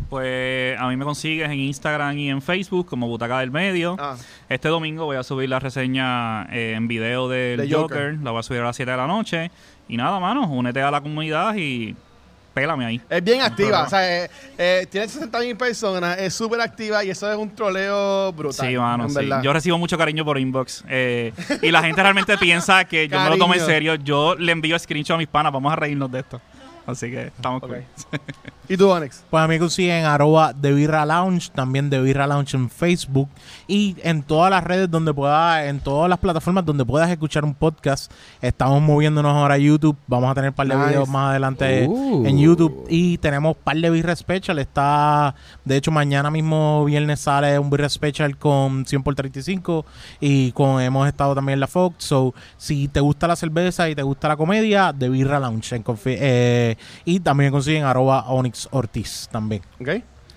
Pues a mí me consigues en Instagram y en Facebook como Butaca del Medio. Ah. Este domingo voy a subir la reseña eh, en video del De Joker. Joker. La voy a subir a las 7 de la noche. Y nada, mano, únete a la comunidad y pélame ahí. Es bien activa, o sea, eh, eh, tiene 60 mil personas, es súper activa y eso es un troleo brutal. Sí, mano, en sí. verdad. Yo recibo mucho cariño por inbox. eh, y la gente realmente [laughs] piensa que yo me lo tomo en serio. Yo le envío screenshot a mis panas. Vamos a reírnos de esto. Así que estamos Ok. cool. ¿Y tú, Onyx? Pues a mí me consiguen arroba de Birra Lounge, también de Birra Lounge en Facebook y en todas las redes donde pueda, en todas las plataformas donde puedas escuchar un podcast. Estamos moviéndonos ahora a YouTube. Vamos a tener un par de Nice. videos más adelante Uh. en YouTube y tenemos un par de Birra Special. Está, de hecho, mañana mismo viernes sale un Birra Special con 100 por 35 y con hemos estado también en la Fox. So, si te gusta la cerveza y te gusta la comedia, de Birra Lounge. En confi- eh, y también consiguen arroba Onyx Ortiz también. ¿Ok?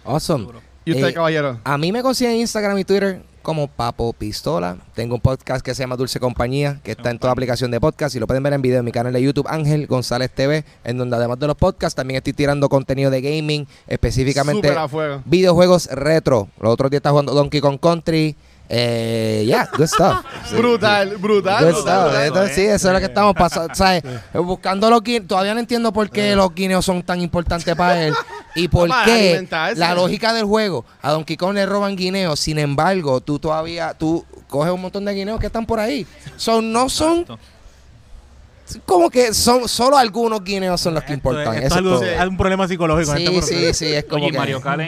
Awesome. ¿Y usted, Eh, caballero? A mí me consiguen en Instagram y Twitter como Papo Pistola. Tengo un podcast que se llama Dulce Compañía, que está en toda aplicación de podcast y lo pueden ver en video en mi canal de YouTube Ángel González TV, en donde además de los podcasts también estoy tirando contenido de gaming, específicamente Súper a fuego. videojuegos retro. Los otros días está jugando Donkey Kong Country. Eh, yeah, good stuff. Sí. [laughs] Brutal, brutal. Good brutal, stuff. brutal. Entonces, sí, eso es lo que estamos pasando. ¿sabes? Buscando los guineos. Todavía no entiendo por qué los guineos son tan importantes para él. Y por qué la lógica del juego. A Donkey Kong le roban guineos. Sin embargo, tú todavía. Tú coges un montón de guineos que están por ahí. Son, no son. Exacto. Como que son solo algunos guineos son los que Esto importan. es, esto es es algo- todo. hay un problema psicológico en Sí, este sí, sí. Es como Oye, que- Mario Kart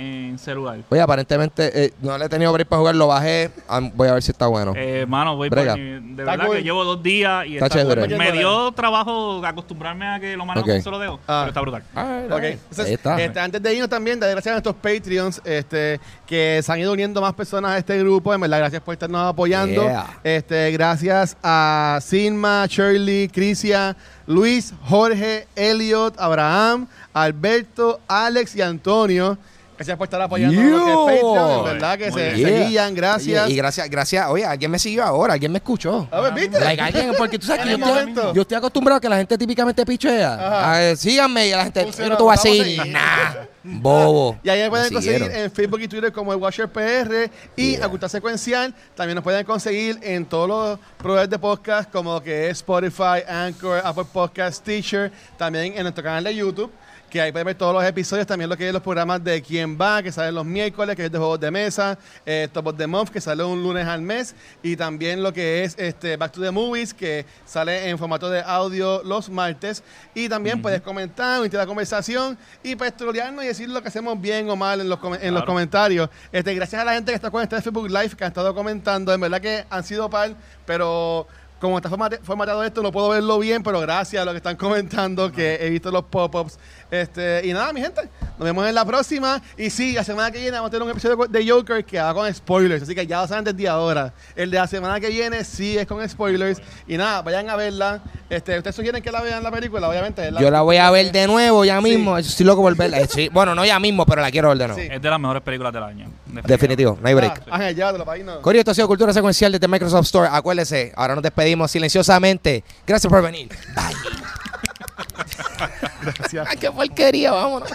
en, celular. Oye, aparentemente eh, no le he tenido break para jugar. Lo bajé. Voy a ver si está bueno. Eh, mano, voy Brega. por mi- De Está verdad cool. que llevo dos días y Está está chévere. cool. Me dio trabajo acostumbrarme a que lo manejo Ok. con un solo dedo. Ah. Pero está brutal. Ah, Ok, entonces, Ahí está. este, antes de irnos también, dar gracias a nuestros Patreons este, que se han ido uniendo más personas a este grupo. En verdad, gracias por estarnos apoyando. Yeah. Este, gracias a Sinma, Shirley, Crisia, Luis, Jorge, Elliot, Abraham, Alberto, Alex y Antonio. Gracias por estar apoyando lo que es Yo. Patreon. En verdad que se, bien. se Yeah. guían. Gracias. Oye, y gracias, gracias. Oye, alguien me siguió ahora, alguien me escuchó. A ver, ¿viste? Like, alguien, porque tú sabes que yo estoy, momento. yo estoy acostumbrado a que la gente típicamente pichea. A ver, síganme y la gente, Funciona, yo no te voy a seguir. Nah, bobo. [laughs] Y ahí me pueden Me conseguir siguieron. en Facebook y Twitter como el Watcher PR y Yeah. Aculta Secuencial. También nos pueden conseguir en todos los proveedores de podcast como que es Spotify, Anchor, Apple Podcast, Teacher. También en nuestro canal de YouTube. Que ahí pueden ver todos los episodios, también lo que es los programas de Quién Va, que salen los miércoles, que es de juegos de mesa, eh, Top of the Month, que sale un lunes al mes, y también lo que es este Back to the Movies, que sale en formato de audio los martes. Y también puedes comentar, unirte a la conversación y pues trolearnos y decir lo que hacemos bien o mal en los, en los comentarios. Este, gracias a la gente que está conectada en Facebook Live, que ha estado comentando, en verdad que han sido par, pero como está formate- formatado esto, no puedo verlo bien, pero gracias a los que están comentando, que he visto los pop-ups. Este, y nada, mi gente, nos vemos en la próxima. Y sí, la semana que viene vamos a tener un episodio de Joker que va con spoilers, así que ya lo saben desde ahora. El de la semana que viene sí es con spoilers. Y nada, vayan a verla. Este, ¿Ustedes sugieren que la vean la película? Obviamente. Yo la voy a ver de nuevo ya Sí. mismo. Estoy loco por verla. Eh, sí, Bueno, no ya mismo, pero la quiero ver de nuevo. Sí. Es de las mejores películas del año. Definitivo, no hay break. Ah, Ángel, llévatelo para ahí, no. Corio, esto ha sido Cultura Secuencial desde Microsoft Store. Acuérdese, ahora nos despedimos silenciosamente. Gracias por venir. Bye. [laughs] Gracias. Ay, qué porquería, vámonos.